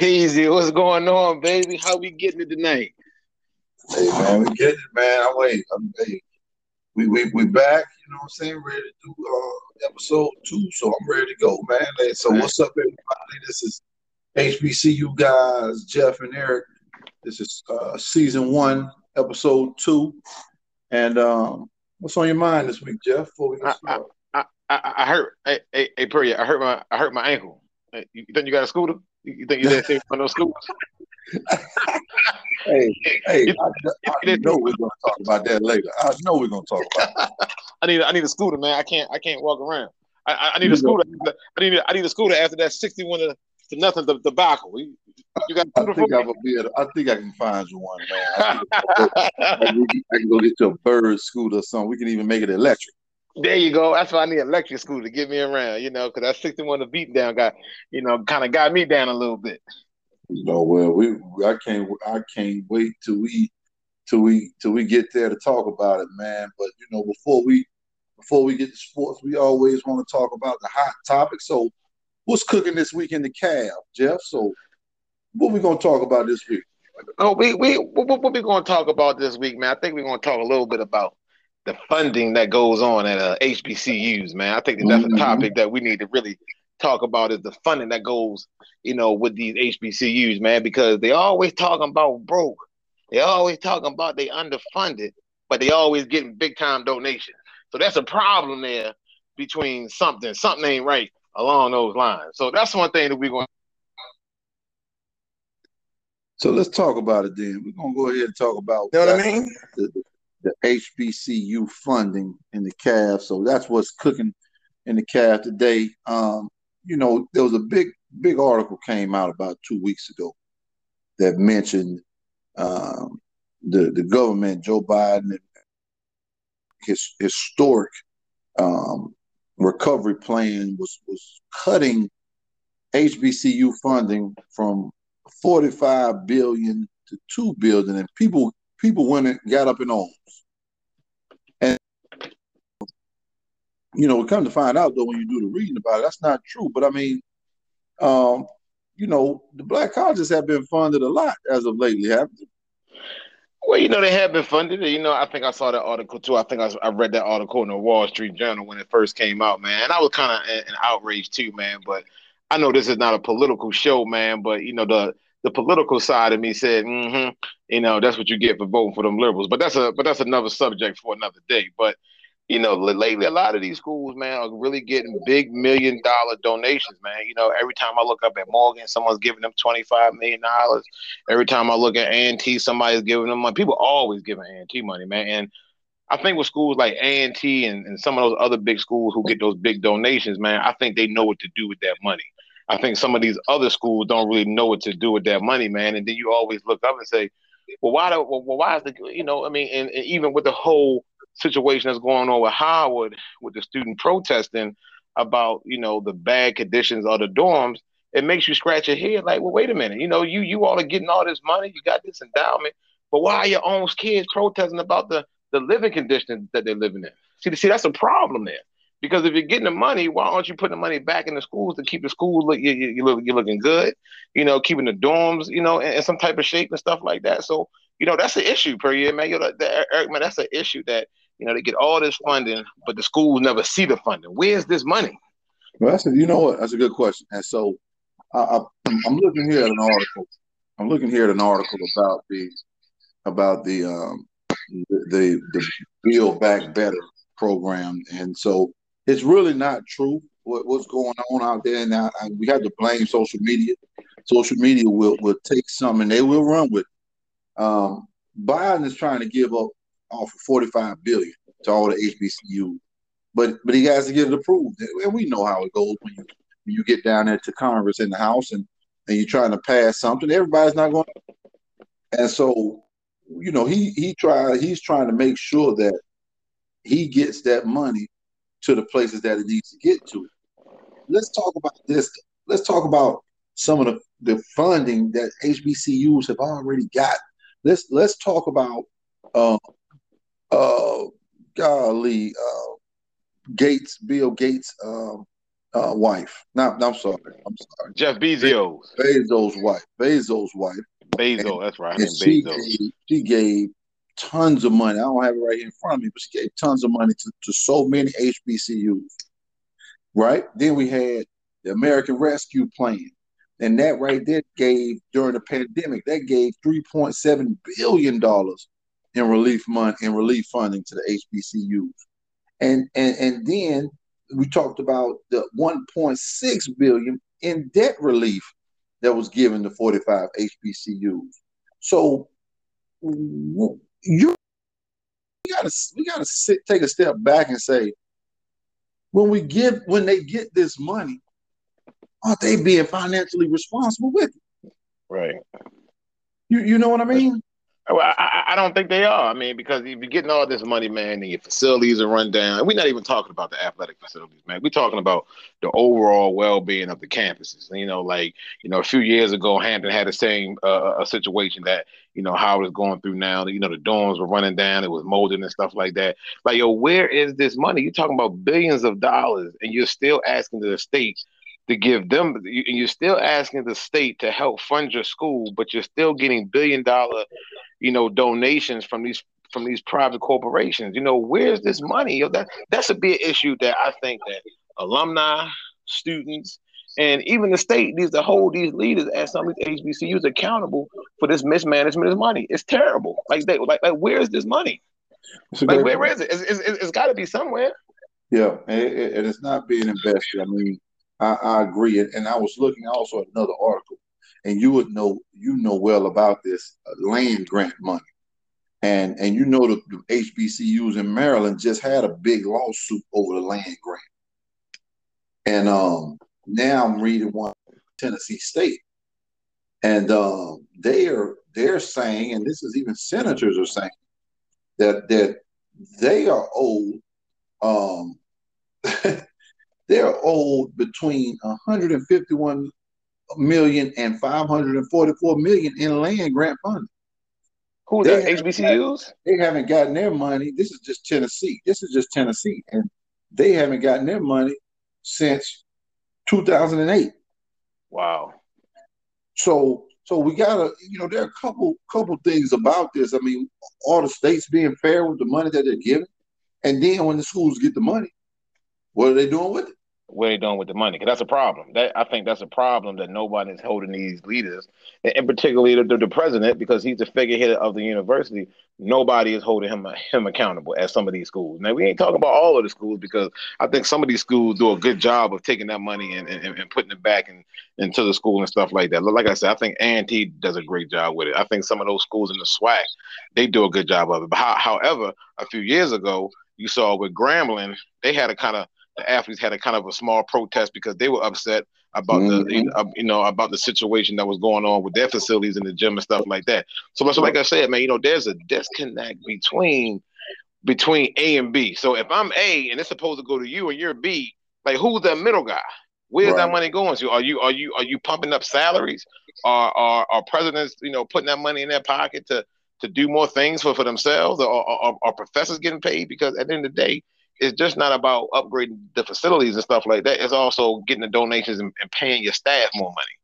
Peasy, what's going on, baby? How we getting it tonight? Hey man, we getting it, man. I'm waiting. I'm hey, we we we back, you know what I'm saying, ready to do uh episode two. So I'm ready to go, man. Hey, so Man. what's up, everybody? This is HBCU guys, Jeff and Eric. This is uh season one, episode two. And um, what's on your mind this week, Jeff? Before we get I- started? I, I, I hurt. Hey, hey, hey, Perry, I hurt my I hurt my ankle. Hey, you think you got a scooter? You think you didn't take one of those scooters? Hey, hey, I, I know we're gonna talk about that later. I know we're gonna talk about it. I need I need a scooter, man. I can't I can't walk around. I, I, need a scooter. I need I need a scooter after that sixty-one to, to nothing the debacle. You, you got I think I will be able, I think I can find you one, man. I, I, can, I can go get you a bird scooter or something. We can even make it electric. There you go. That's why I need electric scooter to get me around, you know, because that 61 the beat down got, you know, kind of got me down a little bit. You know, well, we I can't I can't wait till we till we till we get there to talk about it, man. But you know, before we before we get to sports, we always want to talk about the hot topic. So, what's cooking this week in the CAF, Jeff? So, what we gonna talk about this week? Oh, we we what, what we going to talk about this week, man? I think we're going to talk a little bit about the funding that goes on at uh, HBCUs, man. I think that that's Mhm. a topic that we need to really talk about is the funding that goes, you know, with these HBCUs, man, because they always talking about broke. They always talking about they underfunded, but they always getting big time donations. So that's a problem there between something. Something ain't right along those lines. So that's one thing that we're going. So let's talk about it then. We're gonna go ahead and talk about You know what. I mean? the, the HBCU funding in the CAF. So that's what's cooking in the CAF today. Um, you know, there was a big, big article came out about two weeks ago that mentioned um, the the government, Joe Biden, his historic um, recovery plan was was cutting HBCU funding from 45 billion to 2 billion and people people went and got up in arms. And you know, we come to find out though when you do the reading about it, that's not true. But I mean, um, you know, the black colleges have been funded a lot as of lately, haven't they? Well, you know, they have been funded. You know, I think I saw that article too. I think I, I read that article in the Wall Street Journal when it first came out, man. And I was kind of in outrage too, man. But I know this is not a political show, man. But you know, the the political side of me said, mm-hmm, you know, that's what you get for voting for them liberals. But that's a but that's another subject for another day. But you know, lately a lot of these schools, man, are really getting big million dollar donations, man. You know, every time I look up at Morgan, someone's giving them twenty five million dollars. Every time I look at A&T, somebody's giving them money. People always giving A&T money, man. And I think with schools like A&T and, and some of those other big schools who get those big donations, man, I think they know what to do with that money. I think some of these other schools don't really know what to do with that money, man. And then you always look up and say, well, why do, well, why is the, you know, I mean, and, and even with the whole situation that's going on with Howard, with the student protesting about, you know, the bad conditions of the dorms, it makes you scratch your head like, well, wait a minute, you know, you you all are getting all this money, you got this endowment, but why are your own kids protesting about the the living conditions that they're living in? See, see, that's a problem there. Because if you're getting the money, why aren't you putting the money back in the schools to keep the schools look you, you, look you're looking good, you know, keeping the dorms, you know, in, in some type of shape and stuff like that. So, you know, that's an issue per year, man. You know, that, Eric, man, that's an issue that you know they get all this funding, but the schools never see the funding. Where's this money? Well, that's a, you know what? That's a good question. And so I, I'm looking here at an article. I'm looking here at an article about the about the um, the, the the Build Back Better program, and so it's really not true what, what's going on out there now. And we have to blame social media. Social media will will take some and they will run with it. Um, Biden is trying to give up off of 45 billion to all the HBCU, but but he has to get it approved. And we know how it goes when you when you get down there to Congress in the House and and you're trying to pass something. Everybody's not going. And so, you know, he he try he's trying to make sure that he gets that money to the places that it needs to get to. Let's talk about this. Let's talk about some of the, the funding that HBCUs have already got. Let's let's talk about uh uh golly uh Gates, Bill Gates um uh, wife. Not, I'm sorry. I'm sorry. Jeff Bezos. Bezos' wife. Bezos' wife. Bezos. And, that's right. And she gave, she gave tons of money. I don't have it right here in front of me, but she gave tons of money to, to so many HBCUs. Right. Then we had the American Rescue Plan. And that right there gave during the pandemic, that gave $3.7 billion in relief money in relief funding to the HBCUs. And and and then we talked about the 1.6 billion in debt relief that was given to 45 HBCUs. So you we gotta we gotta sit, take a step back and say, when we give when they get this money, aren't they being financially responsible with it? Right. You you know what I mean? I, I, don't think they are. I mean, because if you're getting all this money, man, and your facilities are run down, we're not even talking about the athletic facilities, man. We're talking about the overall well-being of the campuses. You know, like you know, a few years ago, Hampton had the same uh, a situation that you know Howard is going through now. You know, the dorms were running down, it was molding and stuff like that. Like, yo, where is this money? You're talking about billions of dollars, and you're still asking the state to give them and you're still asking the state to help fund your school but you're still getting billion dollar you know donations from these from these private corporations you know where's this money you know, that that's a big issue that i think that alumni students and even the state needs to hold these leaders as some of these HBCUs accountable for this mismanagement of money. It's terrible. Like they like, like where is this money? Like where is it? It's, it's, it's got to be somewhere. Yeah, and, it, it's not being invested. I mean, I, I agree. And, and I was looking also at another article, and you would know you know well about this uh, land grant money. And and you know the, the HBCUs in Maryland just had a big lawsuit over the land grant. And um, now I'm reading one Tennessee State, and um, they are they're saying, and this is even senators are saying that that they are owed um, they're owed between 151 million and 544 million in land grant funding. Who that? HBCUs? They haven't gotten their money. This is just Tennessee. This is just Tennessee, and they haven't gotten their money since 2008. Wow. So, so we gotta, you know, there are a couple couple things about this. I mean, all the states being fair with the money that they're giving, and then when the schools get the money, what are they doing with it? What are they doing with the money. Because that's a problem. That I think that's a problem that nobody is holding these leaders, and, particularly the, the, president, because he's the figurehead of the university. Nobody is holding him him accountable at some of these schools. Now we ain't talking about all of the schools because I think some of these schools do a good job of taking that money and, and, and putting it back in, into the school and stuff like that. Like I said, I think A&T does a great job with it. I think some of those schools in the SWAC, they do a good job of it. But how, however, a few years ago, you saw with Grambling, they had a kind of the athletes had a kind of a small protest because they were upset about mm-hmm. the you know about the situation that was going on with their facilities in the gym and stuff like that. So, so like I said, man, you know, there's a disconnect between between A and B. So if I'm A and it's supposed to go to you and you're B, like who's that middle guy? Where's right. that money going to? Are you are you are you pumping up salaries? Are are, are presidents you know putting that money in their pocket to to do more things for, for themselves? Or are, are professors getting paid? Because at the end of the day, it's just not about upgrading the facilities and stuff like that. It's also getting the donations and, and paying your staff more money.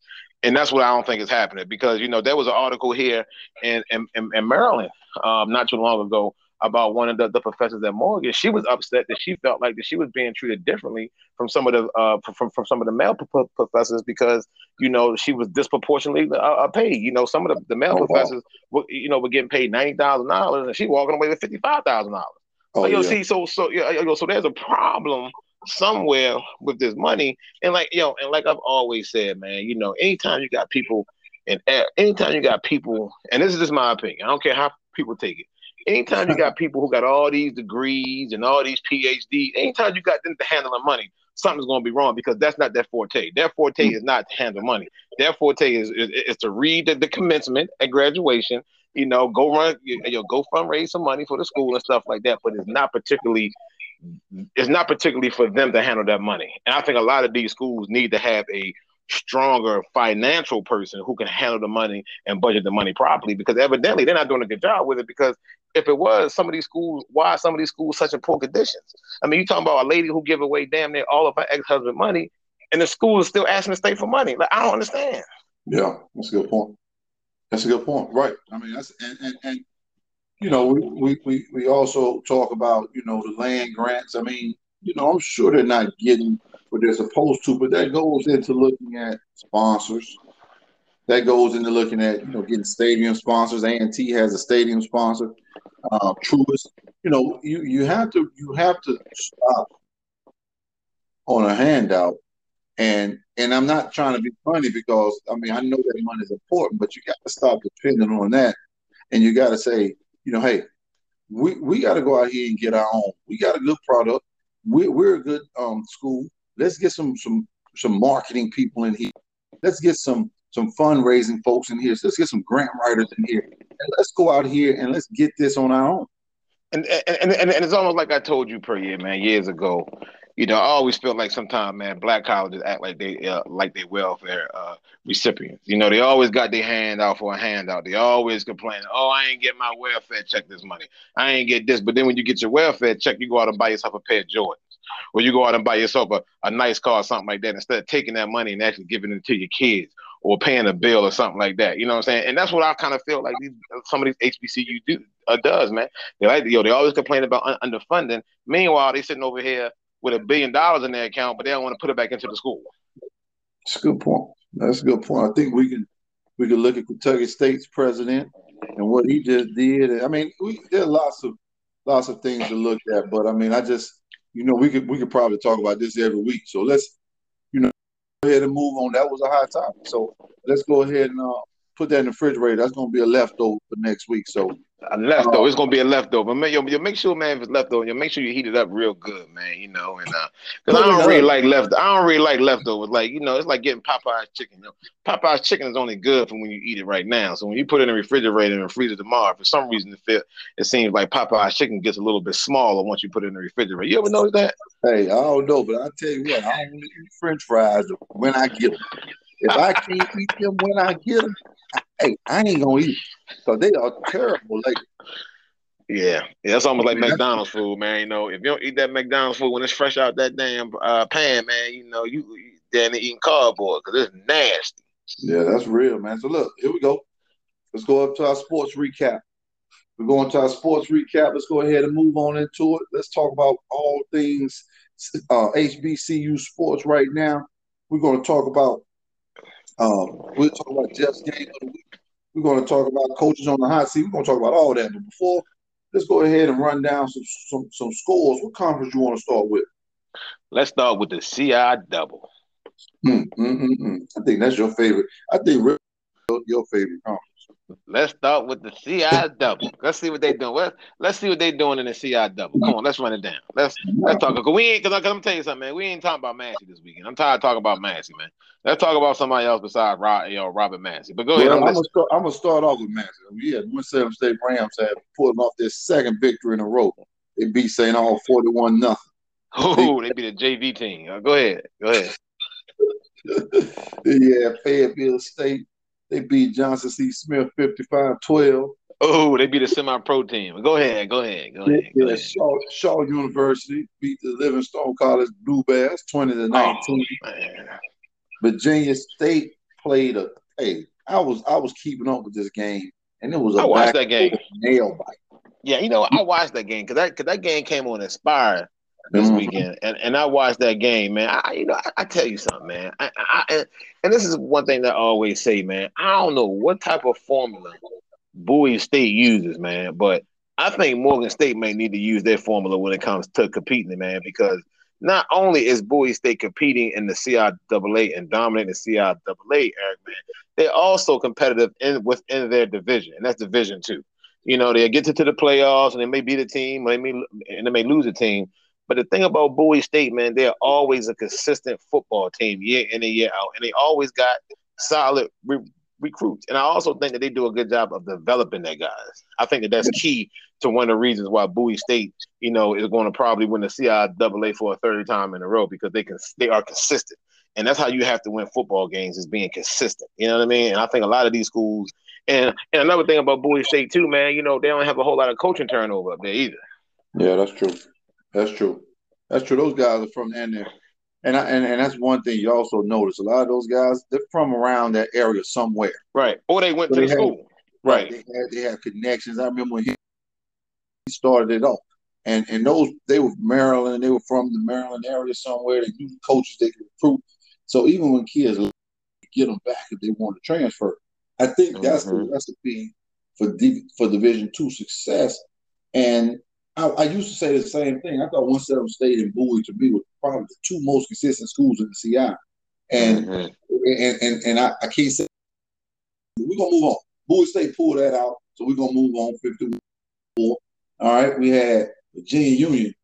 And that's what I don't think is happening because, you know, there was an article here in, in, in Maryland um, not too long ago about one of the, the professors at Morgan. She was upset that she felt like that she was being treated differently from some of the uh, from, from some of the male pro- professors because you know she was disproportionately uh, uh paid. You know, some of the, the male oh, professors wow. were you know were getting paid ninety thousand dollars and she walking away with fifty five thousand dollars. Oh, like, yo, yeah. see, so so yeah, yo, so there's a problem somewhere with this money, and like yo, and like I've always said, man, you know, anytime you got people, and anytime you got people, and this is just my opinion, I don't care how people take it. Anytime you got people who got all these degrees and all these PhDs, anytime you got them to handling money, something's going to be wrong because that's not their forte. Their forte mm-hmm. is not to handle money. Their forte is, is, is to read the, the commencement at graduation you know, go run, you know, go fundraise some money for the school and stuff like that. But it's not particularly, it's not particularly for them to handle that money. And I think a lot of these schools need to have a stronger financial person who can handle the money and budget the money properly because evidently they're not doing a good job with it because if it was some of these schools why some of these schools such in poor conditions i mean you talking about a lady who give away damn near all of her ex-husband money and the school is still asking the state for money like i don't understand yeah that's a good point that's a good point right i mean that's and and, and you know we, we we also talk about you know the land grants i mean you know i'm sure they're not getting what they're supposed to, but that goes into looking at sponsors. That goes into looking at you know getting stadium sponsors. A and T has a stadium sponsor. Uh, Truist, you know, you you have to you have to stop on a handout. And and I'm not trying to be funny because I mean I know that money is important, but you got to stop depending on that, and you got to say, you know, hey, we we got to go out here and get our own. We got a good product. We, we're a good um, school. Let's get some some some marketing people in here. Let's get some some fundraising folks in here. So let's get some grant writers in here. And let's go out here and let's get this on our own. And and, and, and it's almost like I told you per year, man, years ago. You know, I always felt like sometimes, man, black colleges act like they uh, like they welfare uh, recipients. You know, they always got their hand out for a handout. They always complain, "Oh, I ain't get my welfare check this money. I ain't get this." But then when you get your welfare check, you go out and buy yourself a pair of Jordans or you go out and buy yourself a, a nice car or something like that instead of taking that money and actually giving it to your kids or paying a bill or something like that. You know what I'm saying? And that's what I kind of feel like these some of these HBCU do uh, does, man. They like yo, they always complain about un- underfunding. Meanwhile, they sitting over here with a billion dollars in their account, but they don't want to put it back into the school. That's a good point. That's a good point. I think we can we can look at Kentucky State's president and what he just did. I mean, we, there are lots of lots of things to look at, but I mean, I just you know, we could we could probably talk about this every week. So let's, you know, go ahead and move on. That was a hot topic. So let's go ahead and uh, put that in the refrigerator. That's going to be a leftover for next week. So a leftover. Uh, it's gonna be a leftover. Man, yo, yo, make sure, man, if it's leftover, you make sure you heat it up real good, man. You know, and uh, cause I don't really like left. I don't really like leftovers. Like you know, it's like getting Popeye's chicken. You know? Popeye's chicken is only good for when you eat it right now. So when you put it in the refrigerator and freeze it tomorrow, for some reason it feel it seems like Popeye's chicken gets a little bit smaller once you put it in the refrigerator. You ever notice that? Hey, I don't know, but I tell you what, I only eat French fries when I get them. If I can't eat them when I get them, hey, I ain't gonna eat because they are terrible. Like, yeah, yeah, it's almost like McDonald's food, man. You know, if you don't eat that McDonald's food when it's fresh out that damn uh, pan, man, you know, you, you then eating cardboard because it's nasty. Yeah, that's real, man. So look, here we go. Let's go up to our sports recap. We're going to our sports recap. Let's go ahead and move on into it. Let's talk about all things uh, HBCU sports right now. We're going to talk about um, we'll talk about Jeff's game of the week. We're going to talk about coaches on the hot seat. We're going to talk about all that. But before, let's go ahead and run down some some, some scores. What conference you want to start with? Let's start with the CI double. Mm, mm, mm, mm. I think that's your favorite. I think your favorite conference. Let's start with the CI double. Let's see what they doing. Let's, let's see what they doing in the CI double. Come on, let's run it down. Let's let's talk. Cause we ain't because I'm gonna tell you something, man. We ain't talking about Massey this weekend. I'm tired of talking about Massey, man. Let's talk about somebody else besides Rob, you know, Robert Massey. But go well, ahead. I'm, I'm, gonna start, I'm, gonna start, off with Massey. Yeah, Winston-Salem State Rams have pulling off their second victory in a row. They beat St. Aug's 41 nothing. Oh, they beat a JV team. Go ahead. Go ahead. yeah, Fayetteville State they beat Johnson C. Smith 55-12. Oh, they beat a semi-pro team. Go ahead, go ahead, go ahead. Go ahead. Shaw, Shaw, University beat the Livingstone College Blue Bears 20 to 19. Oh, Virginia State played a hey, I was I was keeping up with this game, and it was a I watched that game nail bite. Yeah, you know, I watched that game because that cause that game came on Aspire this mm-hmm. weekend, and, and I watched that game, man. I you know I, I tell you something, man. I, I, and, and this is one thing that I always say, man. I don't know what type of formula Bowie State uses, man, but I think Morgan State may need to use their formula when it comes to competing, man, because not only is Bowie State competing in the CIAA and dominating the CIAA, Eric, man, they're also competitive in within their division, and that's Division Two. You know, they get to, to the playoffs and they may beat a team, or they may and they may lose a team, but the thing about Bowie State, man, they're always a consistent football team year in and year out, and they always got solid re- recruits. And I also think that they do a good job of developing their guys. I think that that's key to one of the reasons why Bowie State, you know, is going to probably win the CIAA for a third time in a row because they can they are consistent And that's how you have to win football games is being consistent. You know what I mean? And I think a lot of these schools and and another thing about Bowie State too, man, you know, they don't have a whole lot of coaching turnover up there either. Yeah, that's true. That's true. That's true. Those guys are from and and I, and, and that's one thing you also notice. A lot of those guys they're from around that area somewhere. Right. Or they went so to they the had, school. Right. They had they had connections. I remember when he started it off. And and those they were Maryland, they were from the Maryland area somewhere. They knew the coaches they could recruit. So even when kids get them back if they want to transfer, I think that's mm-hmm. the recipe for for Division two success. And I, I, used to say the same thing. I thought Winston-Salem State and Bowie to me were probably the two most consistent schools in the CI. And mm-hmm. and and, and I, I can't say we're gonna move on. Bowie State pulled that out, so we're gonna move on 54. All right, we had Virginia Union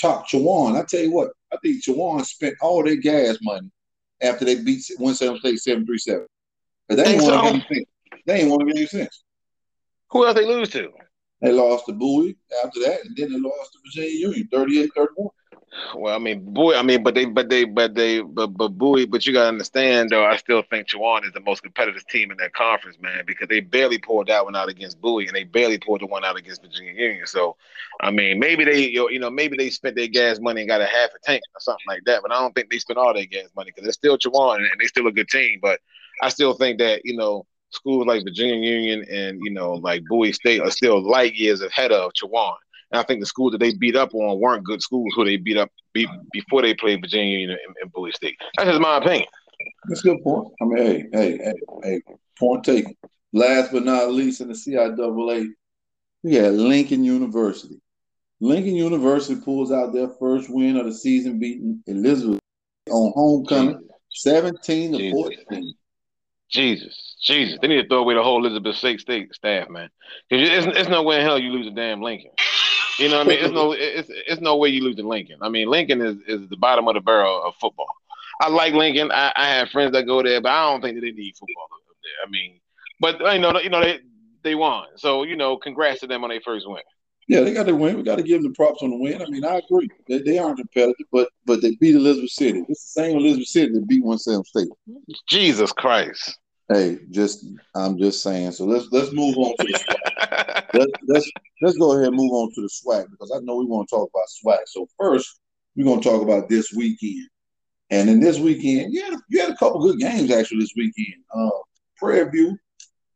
top Chowan. I tell you what, I think Chowan spent all their gas money after they beat Winston-Salem State seven three seven. But they ain't want to get any sense. They ain't want to get any sense. Who else they lose to? They lost to Bowie after that, and then they lost to Virginia Union 38-31. Well, I mean, Bowie. I mean, but they, but they, but they, but but Bowie. But you gotta understand, though. I still think Chowan is the most competitive team in that conference, man, because they barely pulled that one out against Bowie, and they barely pulled the one out against Virginia Union. So, I mean, maybe they, you know, maybe they spent their gas money and got a half a tank or something like that. But I don't think they spent all their gas money because they're still Chowan and they're still a good team. But I still think that you know schools like Virginia Union and you know like Bowie State are still light years ahead of Chowan. And I think the schools that they beat up on weren't good schools who they beat up beat, before they played Virginia Union and, and Bowie State. That's just my opinion. That's a good point. I mean, hey, hey, hey, hey, point taken. Last but not least in the CIAA, we had Lincoln University. Lincoln University pulls out their first win of the season, beating Elizabeth on homecoming. 17 to Jesus. 14. Jesus, Jesus, they need to throw away the whole Elizabeth State staff, man. Because it's, it's no way in hell you lose a damn Lincoln. You know what I mean? It's no, it's, it's no way you lose to Lincoln. I mean, Lincoln is, is the bottom of the barrel of football. I like Lincoln. I, I have friends that go there, but I don't think that they need football up there. I mean, but you know, you know, they they won. So you know, congrats to them on their first win. Yeah, they got to win. We got to give them the props on the win. I mean, I agree. They, they aren't competitive, but but they beat Elizabeth City. It's the same Elizabeth City that beat Winston-Salem State. Jesus Christ. Hey, just I'm just saying. So let's let's move on to the let's, let's let's go ahead and move on to the SWAC because I know we want to talk about SWAC. So first, we're gonna talk about this weekend. And in this weekend, you had, you had a couple good games actually this weekend. Uh, Prairie View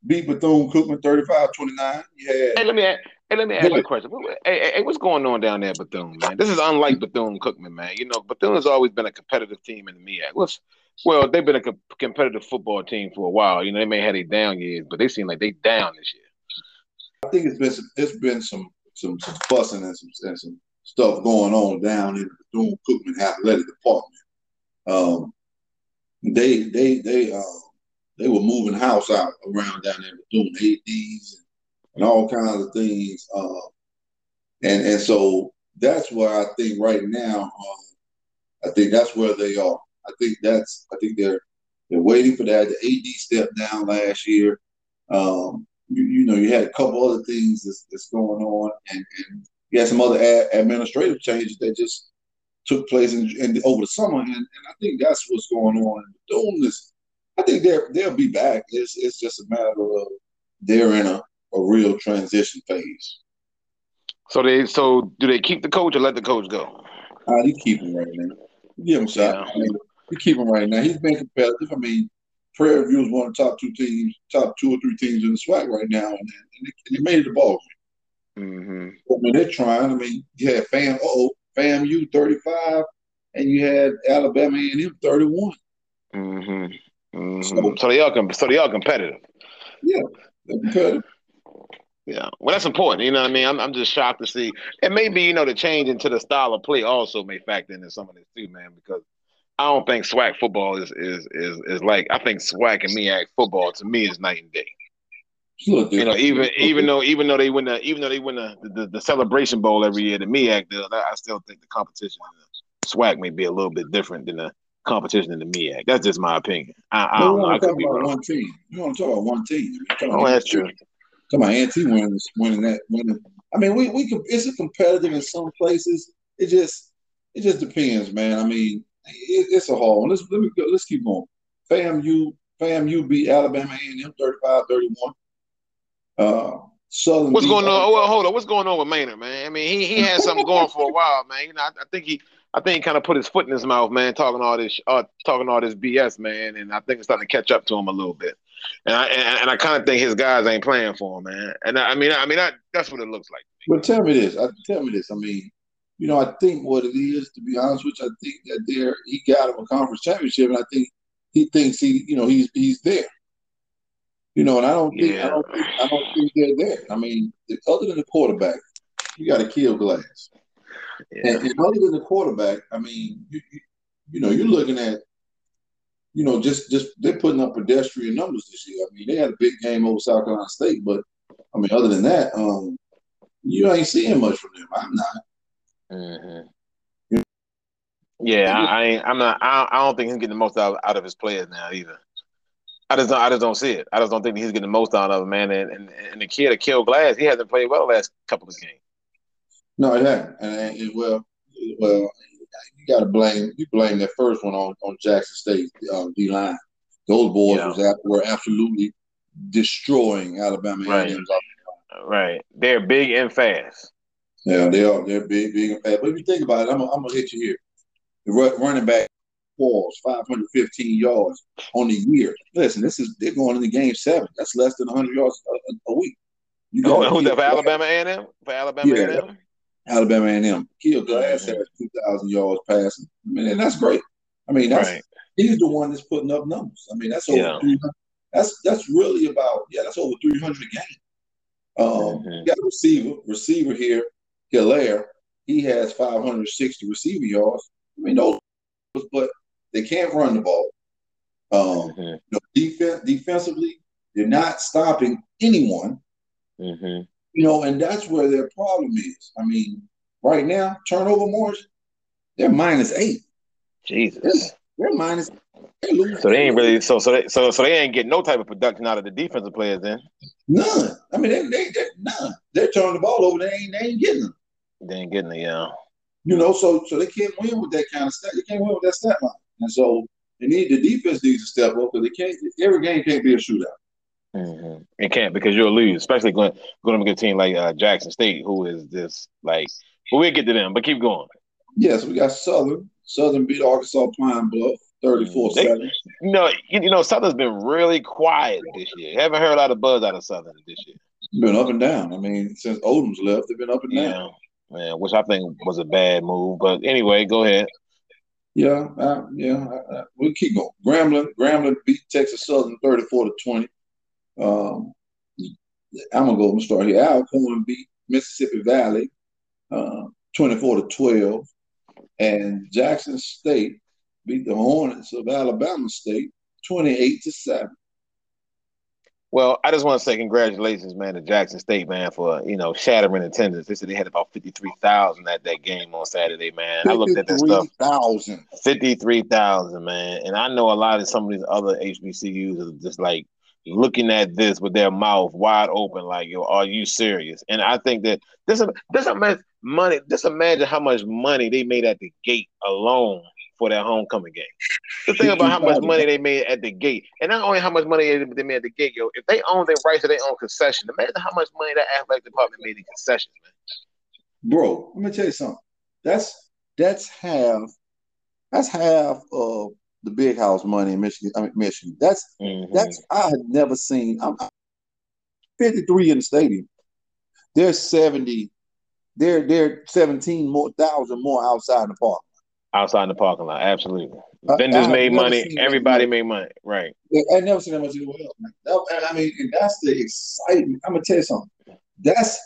beat Bethune Cookman 35-29. Yeah. Hey, let me ask, hey, let me ask you a question. Hey, hey, what's going on down there, Bethune, man? This is unlike Bethune Cookman, man. You know, Bethune has always been a competitive team in the MEAC. What's well, they've been a co- competitive football team for a while. You know, they may have their down years, but they seem like they down this year. I think it's been some, it's been some some some fussing and some and some stuff going on down in the Bethune Cookman athletic department. Um, they they they uh, they were moving house out around down there doing ADs and, and all kinds of things. Uh, and and so that's where I think right now, um, I think that's where they are. I think that's I think they're they're waiting for that. The AD stepped down last year. Um, you, you, know, you had a couple other things that's, that's going on, and, and you had some other ad, administrative changes that just took place in, in over the summer, and, and, I think that's what's going on. Doing this, I think they're they'll be back. It's it's just a matter of they're in a, a real transition phase. So they so do they keep the coach or let the coach go? Uh, they keep him right now. Give him a shot. Yeah. We keep him right now. He's been competitive. I mean, Prairie View is one of the top two teams, top two or three teams in the SWAC right now, and, and, they, made it the ball game. Mm-hmm. But when they're trying, I mean, you had Fam, oh, FAMU 35, and you had Alabama A&M 31. Mm-hmm. Mm-hmm. So, so, they are so they are competitive. Yeah, they're competitive. Yeah, well, that's important. You know what I mean? I'm, I'm just shocked to see, and maybe you know the change into the style of play also may factor into some of this too, man. Because I don't think SWAC football is is is is like I think SWAC and MEAC football to me is night and day. You know, even even though even though they win the even though they win the, the, the celebration bowl every year, the MEAC does. I still think the competition in the SWAC may be a little bit different than the competition in the MEAC. That's just my opinion. I, I don't know. I could be wrong. One team. You want to talk about one team? Oh, that's true. Come on, A&T winning, winning that, winning. I mean, we we. It's a competitive in some places. It just it just depends, man. I mean, it, it's a haul. Let's let me go, let's keep going. FAMU FAMU beat Alabama A&M 35-31. Uh, Southern. What's going on? Oh, well, hold on. What's going on with Maynor, man? I mean, he he had something going for a while, man. You know, I, I think he I think he kind of put his foot in his mouth, man, talking all this uh, talking all this BS, man, and I think it's starting to catch up to him a little bit. And I and, and I kind of think his guys ain't playing for him, man. And I, I mean, I mean, I, that's what it looks like. But tell me this. I, tell me this. I mean, you know, I think what it is, to be honest with you, I think that there he got him a conference championship, and I think he thinks he, you know, he's he's there. You know, and I don't think yeah. I don't think I don't think they're there. I mean, other than the quarterback, you got to Aqeel Glass. Yeah. And, and, other than the quarterback, I mean, you, you, you know, you're looking at, you know, just just they're putting up pedestrian numbers this year. I mean, they had a big game over South Carolina State, but I mean, other than that, um, you ain't seeing much from them. I'm not. Mm-hmm. Yeah, I, I I'm not. I, I don't think he's getting the most out, out of his players now either. I just don't. I just don't see it. I just don't think he's getting the most out of him, man. And and, and the kid, Aqeel Glass, he hasn't played well the last couple of games. No, it hasn't. And, and well, well, you got to blame. You blame that first one on on Jackson State uh, D line. Those boys yeah. was were absolutely destroying Alabama. Right. Right. They're big and fast. Yeah, they are. They're big, big and fast. But if you think about it, I'm, I'm gonna hit you here. The running back falls 515 yards on the year. Listen, this is they're going into game seven. That's less than 100 yards a, a week. You oh, who's that for Alabama A&M? For Alabama yeah. A&M? Alabama A&M. Aqeel Glass mm-hmm. has 2,000 yards passing. I mean, and that's great. I mean, that's right. he's the one that's putting up numbers. I mean, that's over yeah. 300. That's that's really about yeah, that's over 300 games. Um, mm-hmm. got a receiver, receiver here, Hilaire. He has 560 receiving yards. I mean, those, but they can't run the ball. Um, mm-hmm. you know, defense, defensively, they're not stopping anyone. Mm-hmm. You know, and that's where their problem is. I mean, right now, turnover margin, they're minus eight. Jesus, they're, they're minus. They're so they ain't really so so they so so they ain't getting no type of production out of the defensive players then. None. I mean, they they they none. They're turning the ball over. They ain't they ain't getting them. They ain't getting it, yeah. You know, so so they can't win with that kind of stat. They can't win with that stat line. And so they need the defense needs to step up because they can't. Every game can't be a shootout. Mm-hmm. It can't because you'll lose, especially going going up a team like uh, Jackson State, who is this like. But we'll get to them. But keep going. Yes, we got Southern. Southern beat Arkansas Pine Bluff 34-7. You know, you, know, Southern's been really quiet this year. Haven't heard a lot of buzz out of Southern this year. Been up and down. I mean, since Odums left, they've been up and down. Man, which I think was a bad move. But anyway, go ahead. Yeah, uh, yeah, we'll keep going. Grambling, Grambling beat Texas Southern 34 to 20. Um, I'm gonna go and start here. Alcorn beat Mississippi Valley uh, 24 to 12, and Jackson State beat the Hornets of Alabama State 28 to 7. Well, I just want to say congratulations, man, to Jackson State, man, for you know shattering attendance. They said they had about fifty three thousand at that game on Saturday, man. I looked at that stuff. Thousand. Fifty three thousand, man. And I know a lot of some of these other HBCUs are just like looking at this with their mouth wide open, like, yo, are you serious? And I think that this this money. Just imagine how much money they made at the gate alone for that homecoming game. The thing about how much money they made at the gate, and not only how much money they made at the gate, yo. If they own their rights to their own concession, imagine how much money that athletic department made in concessions, man. Bro, let me tell you something. That's that's half. That's half of the big house money in Michigan. I mean, Michigan. That's mm-hmm. that's I had never seen. I'm, I'm 53 in the stadium. There's 70. There, there 17 more thousand more outside the park outside in the parking lot. Absolutely. Vendors made money. Everybody made money. Right. I never seen that much anywhere else. And I mean, and that's the excitement. I'm gonna tell you something. That's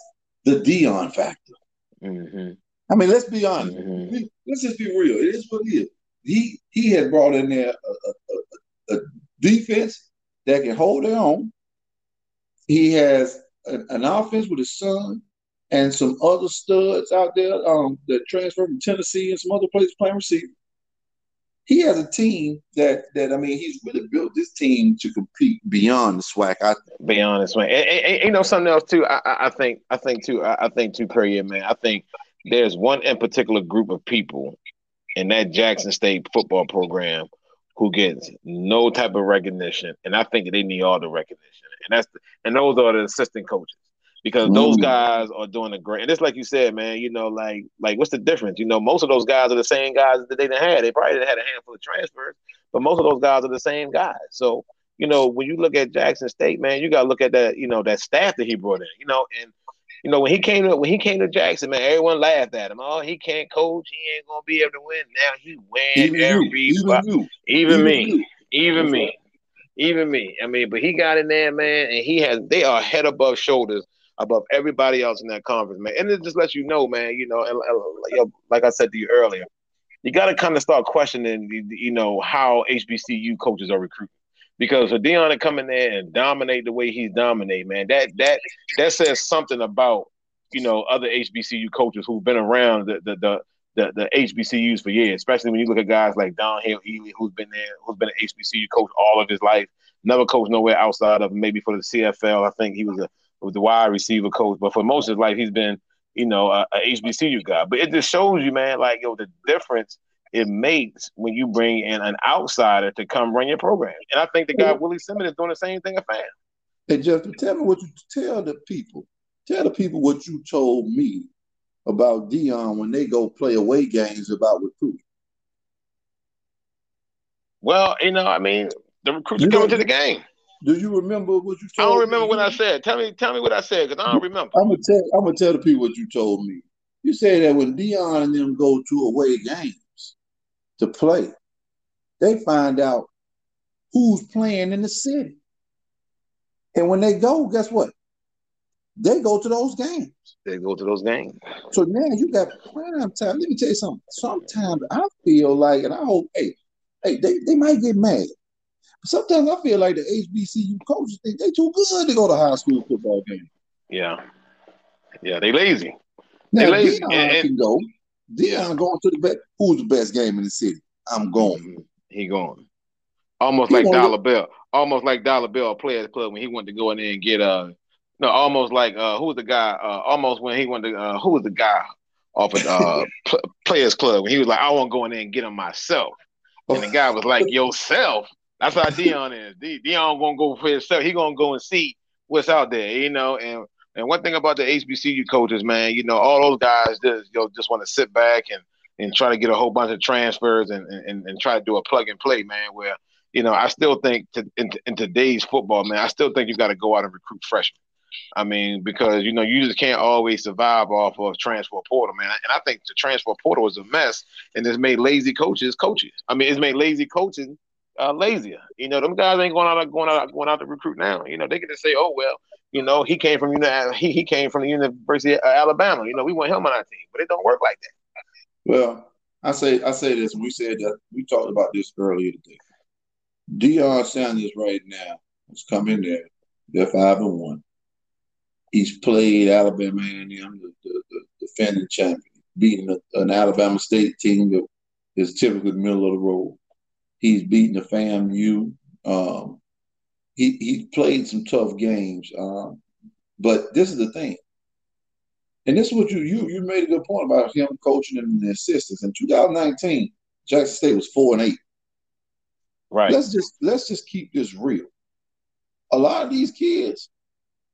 the Deion factor. Mm-hmm. I mean, let's be honest. Mm-hmm. Let's just be real. It is what it is. He he had brought in there a, a, a, a defense that can hold their own. He has an, an offense with his son and some other studs out there um, that transferred from Tennessee and some other places playing receiver. He has a team that that I mean, he's really built this team to compete beyond the SWAC. I think. Beyond the SWAC, and, and, and, you know something else too. I, I think I think too. I, I think too. Period, man. I think there's one in particular group of people in that Jackson State football program who gets no type of recognition, and I think they need all the recognition, and that's the, and those are the assistant coaches because those mm. guys are doing a great. And it's like you said, man. You know, like like what's the difference? You know, most of those guys are the same guys that they didn't had. They probably had a handful of transfers, but most of those guys are the same guys. So you know, when you look at Jackson State, man, you got to look at that. You know, that staff that he brought in. You know, and you know when he came to when he came to Jackson, man, everyone laughed at him. Oh, he can't coach. He ain't gonna be able to win. Now he wins even every you, even, you, even, even me, you. even me, even me. I mean, but he got in there, man, and he has. They are head above shoulders above everybody else in that conference, man. And it just lets you know, man. You know, and, and, like I said to you earlier, you got to kind of start questioning, you know, how HBCU coaches are recruiting. Because for Deion to come in there and dominate the way he's dominating, man, that that that says something about you know other HBCU coaches who've been around the the the the, the HBCUs for years, especially when you look at guys like Don Hill-Eley, who's been there, who's been an HBCU coach all of his life, never coached nowhere outside of maybe for the CFL. I think he was a was the wide receiver coach, but for most of his life, he's been, you know, a, a HBCU guy. But it just shows you, man, like yo, the difference it makes when you bring in an outsider to come run your program. And I think the guy Willie Simmons is doing the same thing at FAM. Hey Jeff, tell me what you tell the people. Tell the people what you told me about Deion when they go play away games about recruiting. Well, you know, I mean, the recruits are coming to the game. Do you remember what you told I don't remember me? what I said. Tell me, tell me what I said, because I don't remember. I'm gonna tell I'm gonna tell the people what you told me. You said that when Deion and them go to away games to play, they find out who's playing in the city. And when they go, guess what? They go to those games. They go to those games. So now you got prime time. Let me tell you something. Sometimes I feel like, and I hope, hey, hey, they, they might get mad. Sometimes I feel like the HBCU coaches think they too good to go to high school football games. Yeah, yeah, they lazy. Now, they lazy. Deion and, can go. Deion going to the best. Who's the best game in the city? I'm going. Mm-hmm. He going. Almost he like Dollar Bill. Almost like Dollar Bill Players Club when he wanted to go in there and get uh no, almost like uh who was the guy? Uh almost when he went to uh who was the guy off of uh Players Club when he was like, I want to go in there and get him myself. And the guy was like, Yourself? That's how Deion is. De- Deion gonna go for himself. He gonna go and see what's out there, you know. And and one thing about the HBCU coaches, man, you know, all those guys just you know, just want to sit back and and try to get a whole bunch of transfers and and, and try to do a plug and play, man. Where you know, I still think to, in, in today's football, man, I still think you got to go out and recruit freshmen. I mean, because you know you just can't always survive off of transfer portal, man. And I think the transfer portal is a mess, and it's made lazy coaches coaches. I mean, it's made lazy coaches uh, lazier. You know, them guys ain't going out going out going out to recruit now. You know, they can just say, "Oh well, you know, he came from you know he, he came from the University of Alabama. You know, we want him on our team, but it don't work like that." Well, I say I say this. We said that we talked about this earlier today. Deion Sanders right now has come in there. They're five and one. He's played Alabama and the, the, the defending champion, beating a, an Alabama State team that is typically middle of the road. He's beaten the FAMU. Um, he he played some tough games. Um, but this is the thing, and this is what you you you made a good point about him coaching and the assistants. In 2019, Jackson State was four and eight. Right. Let's just let's just keep this real. A lot of these kids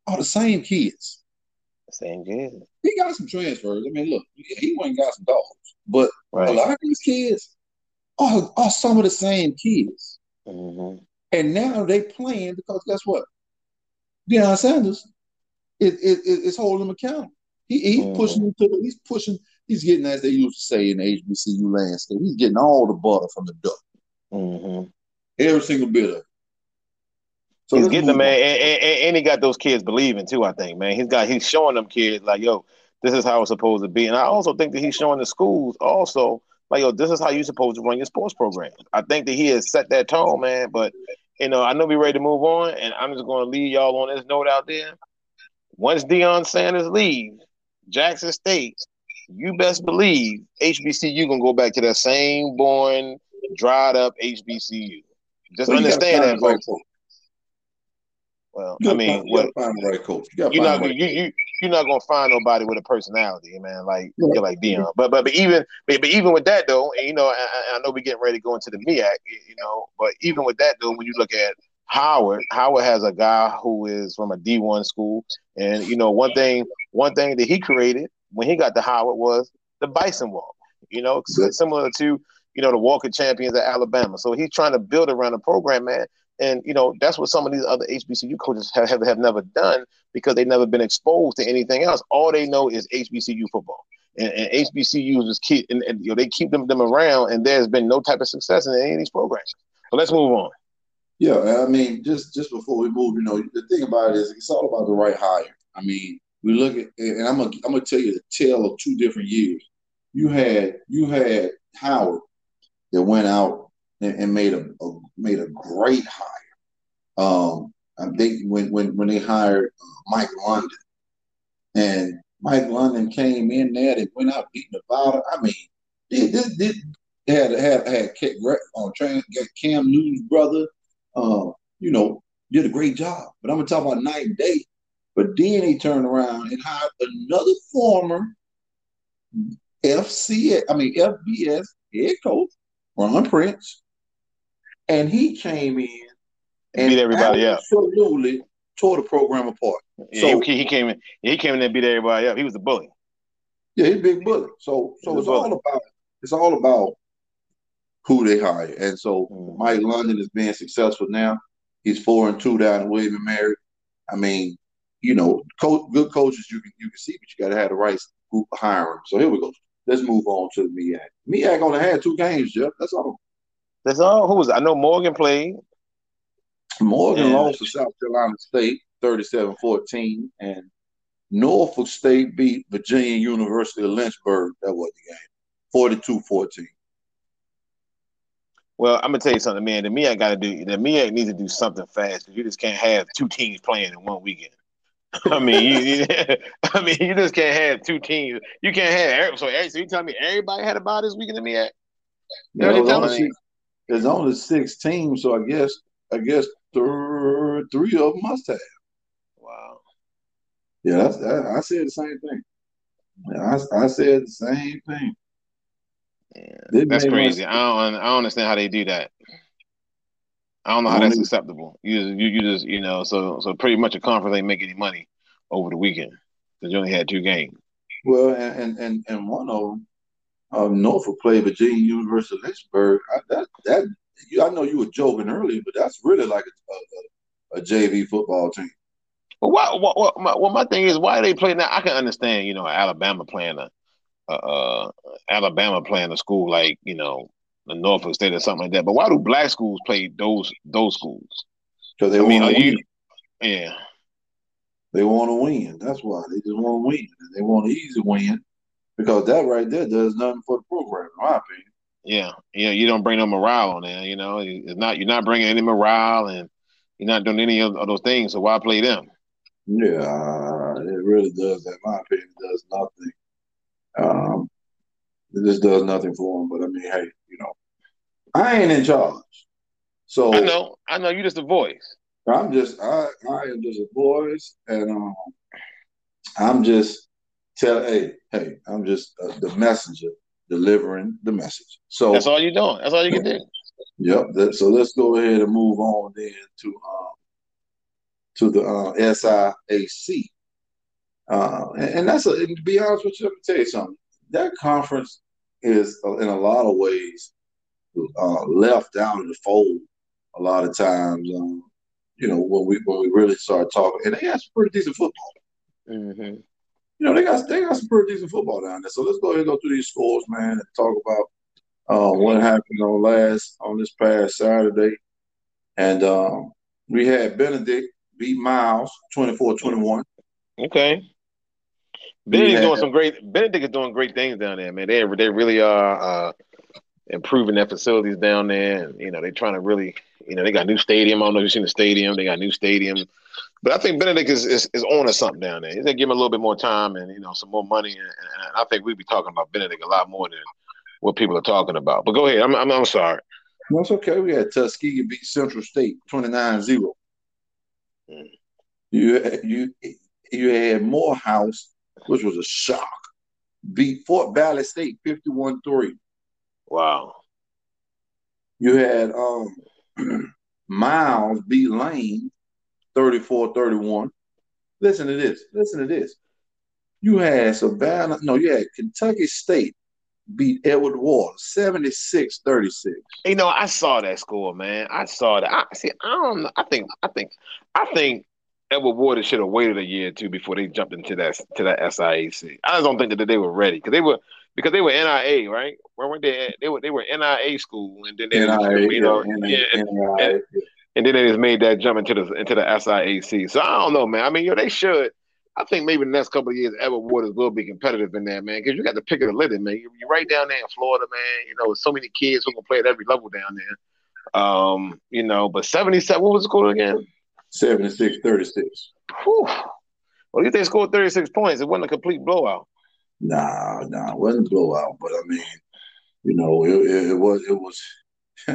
are the same kids. Same kids. He got some transfers. I mean, look, he went and got some dogs, but right. a lot of these kids are, are some of the same kids. Mm-hmm. And now they playing because guess what? Deion Sanders is, is, is holding them accountable. He, he's mm-hmm. pushing into the, he's pushing, he's getting, as they used to say in the HBCU landscape, he's getting all the butter from the duck. Mm-hmm. Every single bit of it. So he's getting them, man, and, and, and, he got those kids believing too. I think, man, he's got he's showing them kids like, yo, this is how it's supposed to be. And I also think that he's showing the schools also like, yo, this is how you're supposed to run your sports program. I think that he has set that tone, man. But you know, I know we're ready to move on, and I'm just going to leave y'all on this note out there. Once Deion Sanders leaves Jackson State, you best believe HBCU gonna go back to that same boring, dried up HBCU. Just well, understand that, folks. Well, I mean, what, find the right coach. You are not right you, you you're not gonna find nobody with a personality, man. Like yeah. you're like Deion. But but but even but, even with that though, you know, I, I know we're getting ready to go into the MEAC, you know, but even with that though, when you look at Howard, Howard has a guy who is from a D1 school, and you know, one thing one thing that he created when he got to Howard was the Bison Walk. You know, similar to you know the Walk of Champions at Alabama. So he's trying to build around the program, man. And you know that's what some of these other HBCU coaches have, have, have never done because they've never been exposed to anything else. All they know is HBCU football, and, and HBCUs just keep and, and, you know they keep them them around, and there's been no type of success in any of these programs. So let's move on. Yeah, I mean, just just before we move, you know, the thing about it is it's all about the right hire. I mean, we look at, and I'm gonna I'm gonna tell you the tale of two different years. You had you had Howard that went out and, made a, a, made a great hire. Um, think when when when they hired uh, Mike London, and Mike London came in there, they went out beating Nevada. I mean, they, they, they, had had had on train Cam Newton's brother. Uh, you know, did a great job. But I'm gonna talk about night and day. But then he turned around and hired another former FC, I mean FBS head coach, Ron Prince, and he came in and beat everybody up. Absolutely tore the program apart. Yeah, so he, he, came in, he came in and beat everybody up. He was a bully. Yeah, he's a big bully. So so it's all about it's all about who they hire. And so mm-hmm. Mike London is being successful now. He's four and two down in William and Mary. I mean, you know, co- good coaches you can you can see, but you got to have the right group hiring. So here we go. Let's move on to the MEAC. MEAC only had two games, Jeff. That's all. That's all. Who was it? I know Morgan played. Morgan lost to South Carolina State 37-14, and Norfolk State beat Virginia University of Lynchburg. That was the game. 42-14. Well, I'm gonna tell you something, man. The MEAC got to do. The MEAC needs to do something fast because you just can't have two teams playing in one weekend. I mean, you, I mean, you just can't have two teams. You can't have so. So you tell me everybody had a bye this weekend in the MEAC? No, there's, only, there's only six teams, so I guess I guess th- three of them must have. Wow. Yeah, that's, I, I said the same thing. Yeah, I, I said the same thing. Yeah, that's crazy. I don't I don't understand how they do that. I don't know how that's acceptable. You, you you just you know so so pretty much a conference ain't making any money over the weekend because you only had two games. Well, and and and one of them, um, Norfolk played Virginia University Lynchburg. I, that that I know you were joking earlier, but that's really like a, a, a JV football team. Well, what, what, my, well, my thing is, why are they playing that? I can understand, you know, Alabama playing a, uh, Alabama playing a school like, you know, the Norfolk State or something like that. But why do black schools play those those schools? Because they I mean, want to win. yeah. They want to win. That's why they just want to win. They want an easy win because that right there does nothing for the program, in my opinion. Yeah, yeah. You don't bring no morale on there. You know, it's not you're not bringing any morale, and you're not doing any of, of those things. So why play them? Yeah, it really does. In my opinion, does nothing. Um, it just does nothing for them. But I mean, hey, you know, I ain't in charge. So I know, I know, you just a voice. I'm just, I, I am just a voice, and um, I'm just tell, hey, hey, I'm just uh, the messenger delivering the message. So that's all you're doing. That's all you can do. Yep. That, so let's go ahead and move on then to um, to the uh, SIAC. Uh, and, and, that's a, and to be honest with you, let me tell you something. That conference is uh, in a lot of ways uh, left out of the fold a lot of times. Um, you know, when we when we really start talking, and they have some pretty decent football. Mm-hmm. You know, they got they got some pretty decent football down there. So let's go ahead and go through these scores, man, and talk about uh, what happened on last on this past Saturday. And um, we had Benedict beat Miles 24-21. Okay. Benedict's doing some great. Benedict is doing great things down there, man. They they really are uh, improving their facilities down there, and you know they're trying to really, you know, they got a new stadium. I don't know if you've seen the stadium. They got a new stadium, but I think Benedict is is, is owning something down there. They give him a little bit more time and you know some more money, and, and I think we'd be talking about Benedict a lot more than what people are talking about. But go ahead. I'm I'm, I'm sorry. That's okay. We had Tuskegee beat Central State 29-0. Mm. You you you had Morehouse, which was a shock. Beat Fort Valley State 51-3. Wow. You had um Miles beat Lane 34-31. Listen to this. Listen to this. You had Savannah, no, you had Kentucky State beat Edward Waters 76 36. You know, I saw that score, man. I saw that. I see, I don't know. I think, I think, I think Edward Waters should have waited a year or two before they jumped into that to that SIAC. I just don't think that they were ready because they were because they were NAIA, right? Where weren't they? They were they were NAIA school, and then they NAIA, you know, yeah, and, and, and, then they just made that jump into the into the SIAC. So I don't know, man. I mean, you know, they should. I think maybe the next couple of years, Edward Waters will be competitive in there, man. Because you got the pick of the litter, man. You're right down there in Florida, man. You know, so many kids who can play at every level down there. Um, you know, but 77, what was the score again? 76 36. Whew. Well, you they scored 36 points. It wasn't a complete blowout. Nah, nah, it wasn't a blowout. But I mean, you know, it, it, it was it was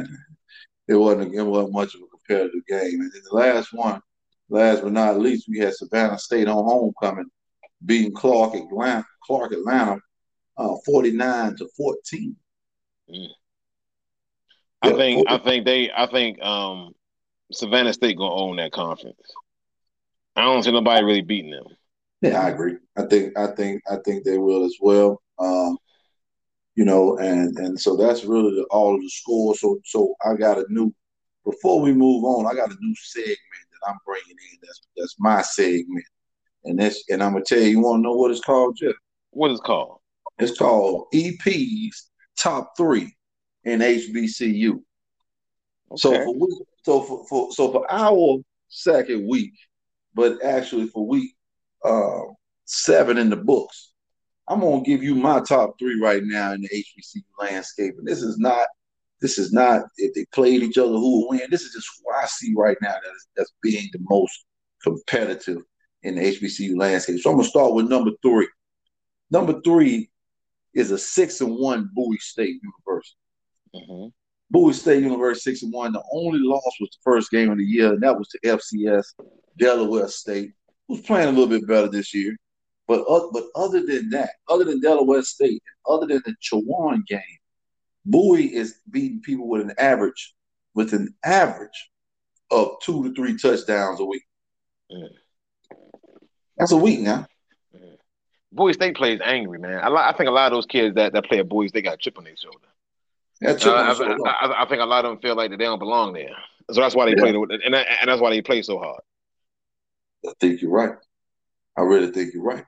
it wasn't it wasn't much of a competitive game. And then the last one, last but not least, we had Savannah State on homecoming, beating Clark Atlanta, Clark Atlanta, uh, 49 to 14. Mm. I think 40. I think they I think um Savannah State gonna own that conference. I don't see nobody really beating them. Yeah, I agree. I think I think I think they will as well. Um, you know, and and so that's really the, all of the score. So so I got a new. Before we move on, I got a new segment that I'm bringing in. That's that's my segment, and that's and I'm gonna tell you. You want to know what it's called, Jeff? What is called? It's called EP's top three in HBCU. Okay. So for so for, for so for our second week, but actually for week uh, seven in the books, I'm gonna give you my top three right now in the HBCU landscape. And this is not this is not if they played each other who will win. This is just who I see right now that is, that's being the most competitive in the HBCU landscape. So I'm gonna start with number three. Number three is a six and one Bowie State University. Mm-hmm. Bowie State University six and one. The only loss was the first game of the year, and that was to FCS Delaware State, who's playing a little bit better this year. But uh, but other than that, other than Delaware State, other than the Chowan game, Bowie is beating people with an average with an average of two to three touchdowns a week. Mm. That's a week now. Mm. Bowie State plays angry, man. I, I think a lot of those kids that, that play at Bowie, they got a chip on their shoulder. Uh, I, I, I, think a lot of them feel like they don't belong there, so that's why they yeah. play, and, that, and that's why they play so hard. I think you're right. I really think you're right.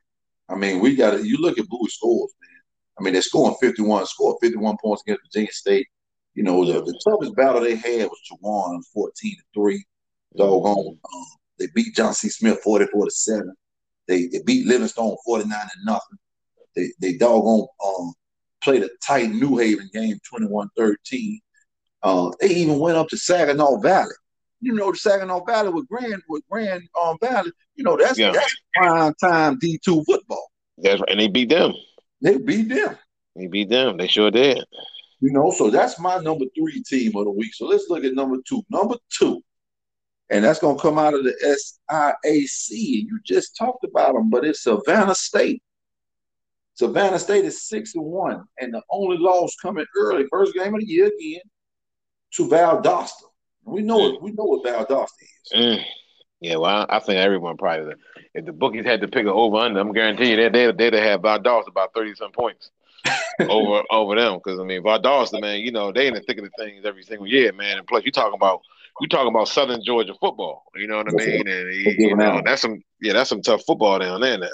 I mean, we got to. You look at Bowie scores, man. I mean, they're scoring 51, scored 51 points against Virginia State. You know, the, the toughest battle they had was Chowan, 14 to three. Doggone, um, they beat Johnson C. Smith 44 to seven. They, they beat Livingstone 49 to nothing. They they doggone um, played a tight New Haven game, 21-13. Uh, they even went up to Saginaw Valley. You know, the Saginaw Valley with Grand with Grand um, Valley. You know, that's yeah. that's prime time D two football. That's right, and they beat them. They beat them. They beat them. They sure did. You know, so that's my number three team of the week. So let's look at number two. Number two, and that's going to come out of the SIAC. You just talked about them, but it's Savannah State. Savannah State is six and one, and the only loss coming early, first game of the year again, to Valdosta. We know it. We know what Valdosta is. Mm. Yeah, well, I think everyone probably. If the bookies had to pick an over under, I'm guaranteeing you that they they'd have Valdosta about thirty some points over over them. Because I mean, Valdosta, man, you know they in the thick of the things every single year, man. And plus, you talking about you talking about Southern Georgia football. You know what I mean? And you know that's some yeah, that's some tough football down there now.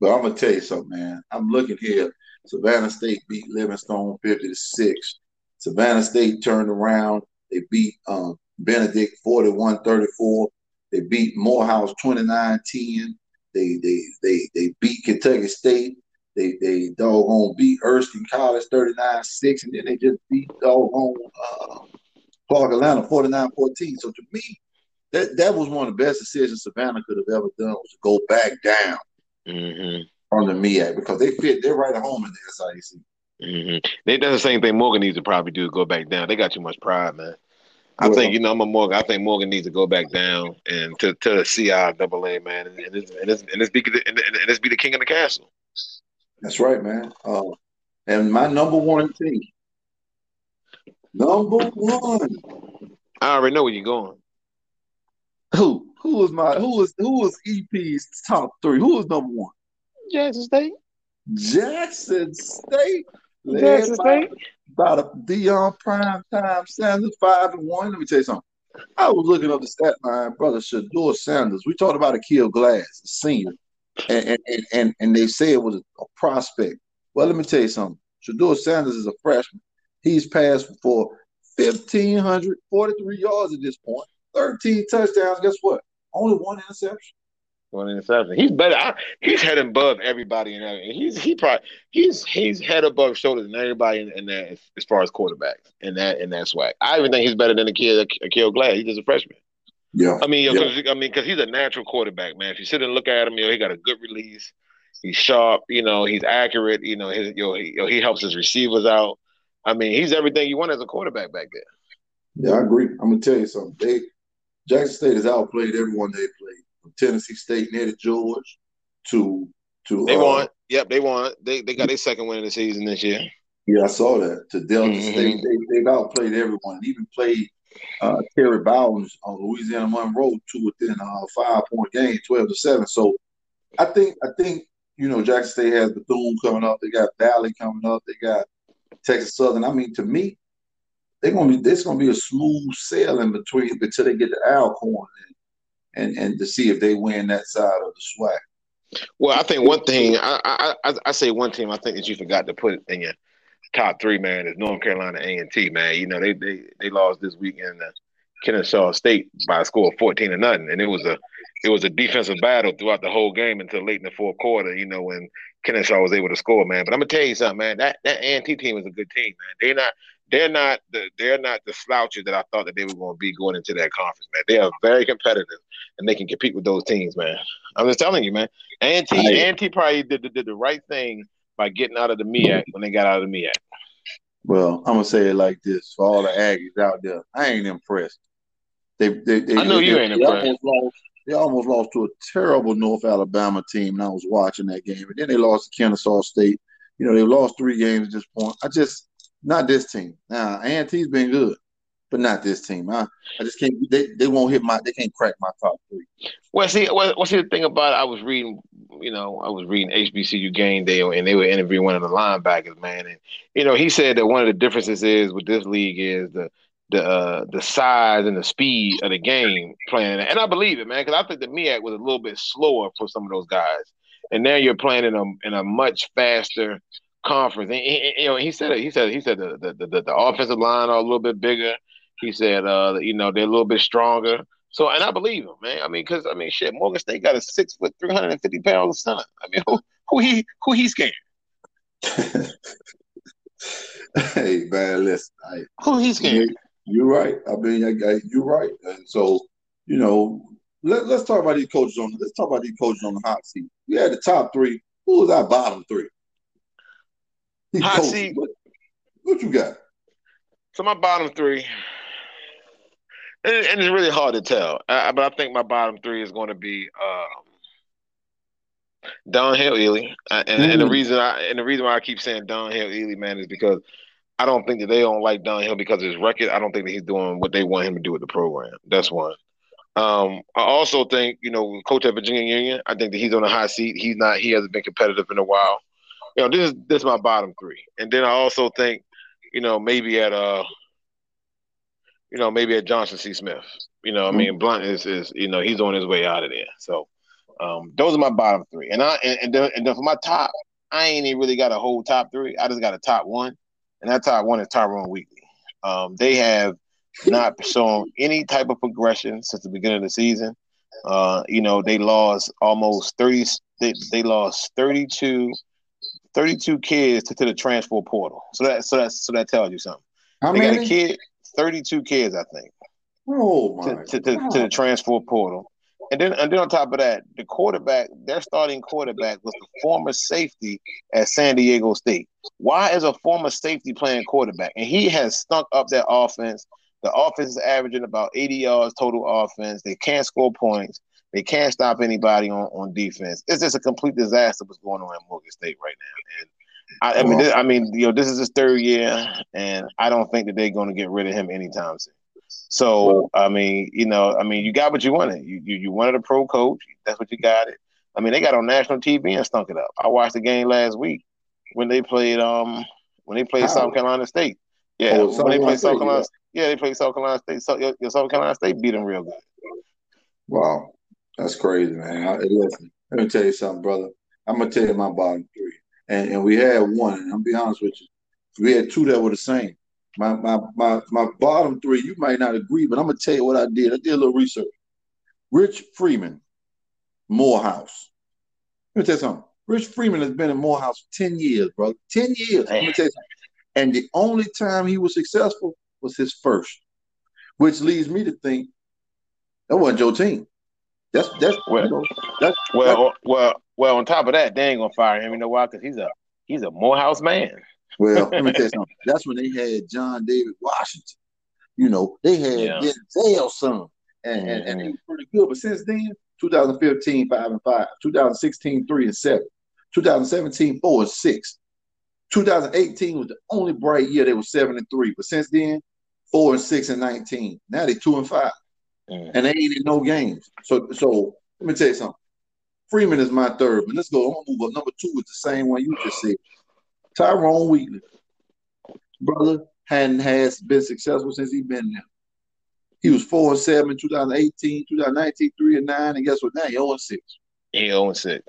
But I'm gonna tell you something, man. I'm looking here. Savannah State beat Livingstone 50 to 6. Savannah State turned around. They beat um, Benedict 41-34. They beat Morehouse 29-10. They they they they beat Kentucky State. They they doggone beat Erskine College 39-6. And then they just beat doggone uh, Clark Atlanta 49-14. So to me, that, that was one of the best decisions Savannah could have ever done was to go back down mm-hmm. from the MEAC because they fit. They're right at home in the SIAC. Mm-hmm. They done the same thing Morgan needs to probably do. Go back down. They got too much pride, man. I think you know I'm a Morgan. I think Morgan needs to go back down and to to the CI double A man, and, and, it's, and, it's, and it's be and, and it's be the king of the castle. That's right, man. Uh, and my number one team, number one. I already know where you're going. Who? Who was my? Who was? Who was EP's top three? Who was number one? Jackson State. Jackson State. State. About a Deion Prime Time Sanders five and one. Let me tell you something. I was looking up the stat line, brother Shedeur Sanders. We talked about Aqeel Glass, a senior, and and, and, and they say it was a, prospect. Well, let me tell you something. Shedeur Sanders is a freshman. He's passed for 1,543 yards at this point, 13 touchdowns. Guess what? Only one interception one interception. He's better. I, he's head above everybody and. He's he probably he's he's head above shoulders than everybody in, in that as far as quarterbacks in that in that SWAC. I even think he's better than a kid Aqeel Glass. He's just a freshman. Yeah. I mean, yeah. I mean, because he's a natural quarterback, man. If you sit and look at him, you know, he got a good release. He's sharp. You know, he's accurate. You know, his you know, he, you know, he helps his receivers out. I mean, he's everything you want as a quarterback back there. Yeah, I agree. I'm gonna tell you something. They Jackson State has outplayed everyone they played from Tennessee State near to George to to they uh, won. Yep, they won. They they got their second win of the season this year. Yeah, I saw that. To Delta mm-hmm. State, they they've outplayed everyone. Even played uh, Terry Bowden's on Louisiana Monroe to within a uh, five point game, twelve to seven. So I think I think you know Jackson State has Bethune coming up. They got Valley coming up. They got Texas Southern. I mean, to me, they're gonna be. There's gonna be a smooth sailing between until they get to Alcorn and and and to see if they win that side of the SWAC. Well, I think one thing I, I I say one team I think that you forgot to put in your top three, man, is North Carolina A and T, man. You know they they they lost this weekend to Kennesaw State by a score of fourteen to nothing, and it was a it was a defensive battle throughout the whole game until late in the fourth quarter. You know when Kennesaw was able to score, man. But I'm gonna tell you something, man. That that A and T team is a good team, man. They're not they're not the they're not the slouches that I thought that they were going to be going into that conference, man. They are very competitive and they can compete with those teams, man. I'm just telling you, man. A&T, A&T probably did, did the right thing by getting out of the MEAC when they got out of the MEAC. Well, I'm gonna say it like this for all the Aggies out there. I ain't impressed. They, they, they I know they, you ain't impressed. Almost lost, they almost lost to a terrible North Alabama team, and I was watching that game. And then they lost to Kennesaw State. You know, they lost three games at this point. I just not this team. Now, A&T's been good, but not this team. I, I just can't. They, they won't hit my. They can't crack my top three. Well, see, well, see the thing about it, I was reading. You know, I was reading HBCU game day, and they were interviewing one of the linebackers, man, and you know, he said that one of the differences is with this league is the the uh, the size and the speed of the game playing, and I believe it, man, because I think the MEAC was a little bit slower for some of those guys, and now you're playing in a in a much faster conference. And, and, you know, he said it. He said he said the the, the, the offensive line are a little bit bigger. He said, uh, you know, they're a little bit stronger. So, and I believe him, man. I mean, because I mean, shit, Morgan State got a six foot, three hundred and fifty pound son. I mean, who who he who he scared? hey, man, listen, I, who he scared? You're right. I mean, I, I, you're right. And so, you know, let, us talk about these coaches on. Let's talk about these coaches on the hot seat. We had the top three. Who was our bottom three? Hot seat. What, what, you got? So my bottom three, and, and it's really hard to tell. I, but I think my bottom three is going to be um, Don Hill-Eley, and, mm. and, the mm. reason I and the reason why I keep saying Don Hill-Eley, man, is because I don't think that they don't like Don Hill because of his record. I don't think that he's doing what they want him to do with the program. That's one. Um, I also think, you know, coach at Virginia Union, I think that he's on a high seat. He's not. He hasn't been competitive in a while you know, this is this is my bottom three. And then I also think, you know, maybe at uh you know, maybe at Johnson C. Smith. You know, I mean mm-hmm. Blount is is you know, he's on his way out of there. So um those are my bottom three. And I and, and then and then for my top, I ain't even really got a whole top three. I just got a top one. And that top one is Tyrone Wheatley. Um, they have not shown any type of progression since the beginning of the season. Uh, you know, they lost almost 30 they, they lost 32 32 kids to, to the transfer portal. So that so that so that tells you something. How they many? got a kid, 32 kids, I think. Oh my to, to, to, to, the transfer portal. And then and then on top of that, the quarterback, their starting quarterback was the former safety at San Diego State. Why is a former safety playing quarterback? And he has stunk up that offense The offense is averaging about 80 yards total offense. They can't score points. They can't stop anybody on, on defense. It's just a complete disaster what's going on at Morgan State right now. And I, I mean, this, I mean, you know, this is his third year, and I don't think that they're going to get rid of him anytime soon. So, I mean, you know, I mean, you got what you wanted. You you, you wanted a pro coach. That's what you got it. I mean, they got on national TV and stunk it up. I watched the game last week when they played um when they played How? South Carolina State. Yeah, oh, when they played South Carolina. Yeah. yeah, they played South Carolina State. South Carolina State beat them real good. Wow. That's crazy, man. I, listen, let me tell you something, brother. I'm gonna tell you my bottom three, and and we had one. And I'm be honest with you, we had two that were the same. My my my my bottom three, you might not agree, but I'm gonna tell you what I did. I did a little research. Rich Freeman, Morehouse. Let me tell you something. Rich Freeman has been in Morehouse 10 years, bro. 10 years. Let me tell you something. And the only time he was successful was his first, which leads me to think that wasn't your team. That's that's well, you know, that's well, that's, well, well. On top of that, they ain't gonna fire him. You know why? Because he's a he's a Morehouse man. Well, let me tell you something. That's when they had John David Washington. You know, they had yeah. Denzel son, and, mm-hmm. and, and he was pretty good. But since then, 2015, five and five, 2016, three and seven, 2017, four and six. 2018 was the only bright year they were seven and three. But since then, four and six and 19. Now they two and five mm. and they ain't in no games. So, so let me tell you something. Freeman is my third, but let's go. I'm gonna move up. Number two is the same one you just said. Tyrone Wheatley, brother, hadn't has been successful since he been there. He was four and seven in 2018, 2019, three and nine, and guess what? Now he 0 and six. He 0 and six.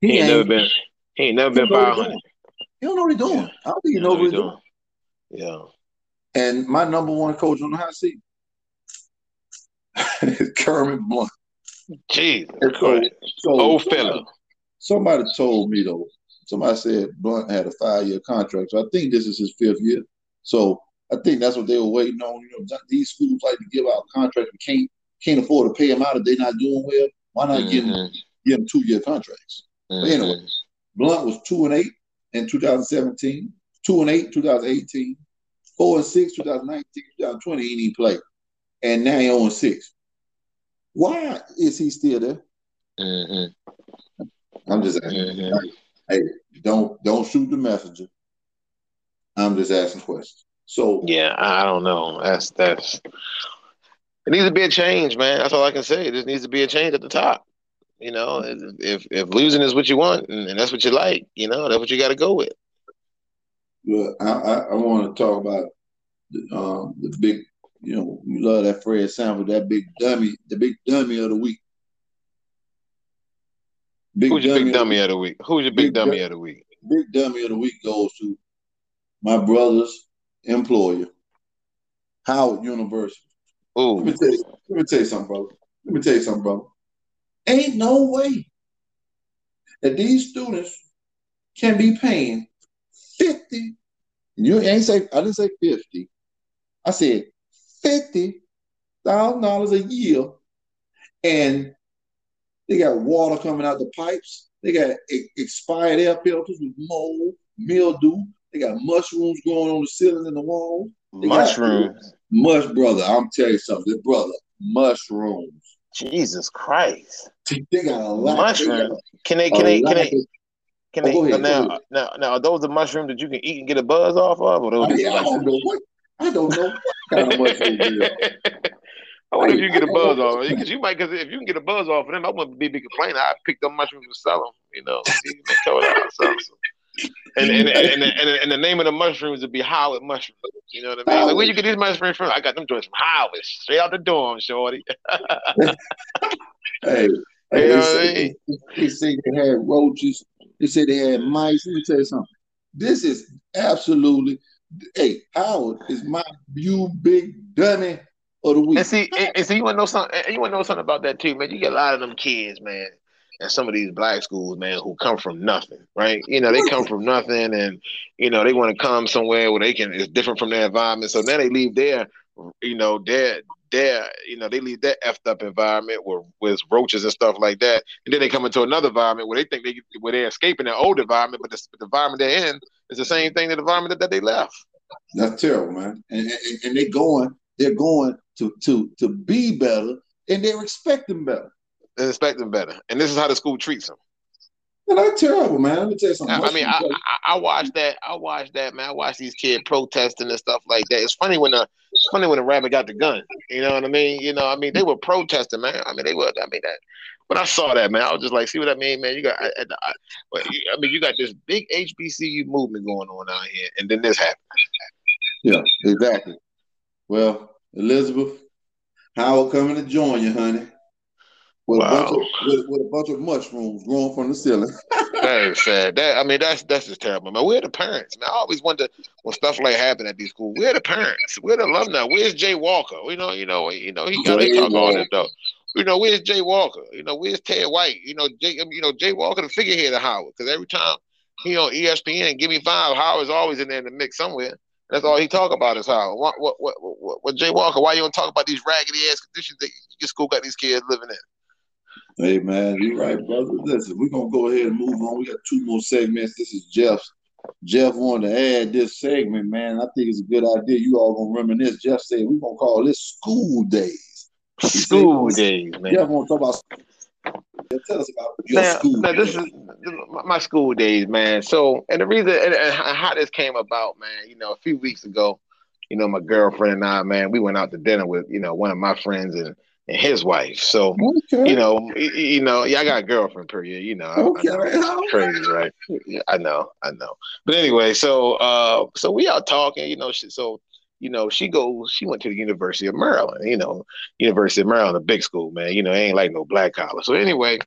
He, he ain't, never been. He ain't never been 500. He don't know what he's doing. Yeah. I don't think he, he knows what he's doing. doing. Yeah. And my number one coach on the hot seat, Kermit Blount. Jesus so, so Old fella. Somebody told me though, somebody said Blount had a five year contract. So I think this is his fifth year. So I think that's what they were waiting on. You know, these schools like to give out contracts and can't can't afford to pay them out if they're not doing well. Why not mm-hmm. give them give them two year contracts? Mm-hmm. But anyway, Blount was two and eight in 2017, two and eight 2018, four and six 2019, 2020. He didn't play and now he's on six. Why is he still there? Mm-hmm. I'm just asking. Mm-hmm. Hey, don't don't shoot the messenger. I'm just asking questions. So yeah, I don't know. That's that's it needs to be a change, man. That's all I can say. There needs to be a change at the top. You know, if if losing is what you want and, and that's what you like, you know, that's what you got to go with. Well, I, I, I want to talk about the, um, the big you know, you love that Fred Sanford, that big dummy, the big dummy of the week. Big Who's your big dummy of the week? Who's your big, big dummy of the week? Big dummy of the week goes to my brother's employer, Howard University. Ooh. Let me tell you, let me tell you something, brother. Let me tell you something, brother. Ain't no way that these students can be paying 50. You ain't say I didn't say 50. I said fifty thousand dollars a year, and they got water coming out the pipes. They got expired air filters with mold, mildew. They got mushrooms growing on the ceiling and the walls. mushrooms, mush brother. I'm telling you something, brother. Mushrooms. Jesus Christ. They got a lot. Of mushrooms. Can they? Can they? Can they? Can oh, they? Ahead, now, now, now, are those the mushrooms that you can eat and get a buzz off of? Or those I, mean, I don't know what I don't know what kind of mushroom I wonder if you can get a buzz off because you might. Because if you can get a buzz off of them, I wouldn't be a big complainer. I picked up mushrooms and sell them. You know, and and, and, and, the name of the mushrooms would be Howard mushrooms. You know what I mean? Like, where you get these mushrooms from? I got them joints from Howard, straight out the dorm, shorty. hey, Hey, they, say, they say they had roaches. They say they had mice. Let me tell you something. This is absolutely hey, Howard is my you big dummy of the week. And see, and, and see, you want to know something? You want to know something about that too, man? You get a lot of them kids, man, and some of these black schools, man, who come from nothing, right? You know, they come from nothing, and you know they want to come somewhere where they can. It's different from their environment, so now they leave their, you know, their their, you know, they leave that effed up environment where with roaches and stuff like that, and then they come into another environment where they think they where they're escaping their old environment, but the, the environment they're in is the same thing, the environment that, that they left. That's terrible, man. And, and, and they going, They're going to to to be better, and they're expecting better. They're expecting better, and this is how the school treats them. And that's terrible, man. Let me tell you something. I, I mean, I, I, I watched that. I watched that, man. I watched these kids protesting and stuff like that. It's funny when the it's funny when the rabbit got the gun. You know what I mean? You know, I mean, they were protesting, man. I mean, they were. I mean that. When I saw that, man, I was just like, see what I mean, man. You got, I, I, I mean, you got this big HBCU movement going on out here, and then this happened. Yeah, exactly. Well, Elizabeth, Howard coming to join you, honey with, wow. a bunch of, with, with, a bunch of mushrooms growing from the ceiling. that is sad. That I mean, that's that's just terrible, man. We're the parents, man. I always wonder when stuff like happen at these schools. We're the parents. We're the alumni. Where's Jay Walker? You know, you know, you know, he got to talk all this though. You know, where's Jay Walker? You know, where's Ted White? You know, Jay, you know, Jay Walker, the figurehead of Howard, because every time he on ESPN, give me five, Howard's always in there in the mix somewhere. That's all he talk about is Howard. What, what, what, what, what Jay Walker? Why you don't talk about these raggedy ass conditions that your school got these kids living in? Hey man, you're right, brother. Listen, we're gonna go ahead and move on. We got two more segments. This is Jeff. Jeff wanted to add this segment, man. I think it's a good idea. You all gonna reminisce. Jeff said we're gonna call this school days. school said, days, man. Jeff want to talk about Tell us about your now, school. Now, this is my school days, man. So, and the reason and, and how this came about, man, you know, a few weeks ago, you know, my girlfriend and I, man, we went out to dinner with, you know, one of my friends, and and his wife. So okay. you know, you know, yeah, I got a girlfriend. Period. You know, okay. I, know, crazy, right? I know, I know. But anyway, so uh, so we are talking. You know, she, so you know, she goes, she went to the University of Maryland. You know, University of Maryland, a big school, man. You know, ain't like no black collar. So anyway,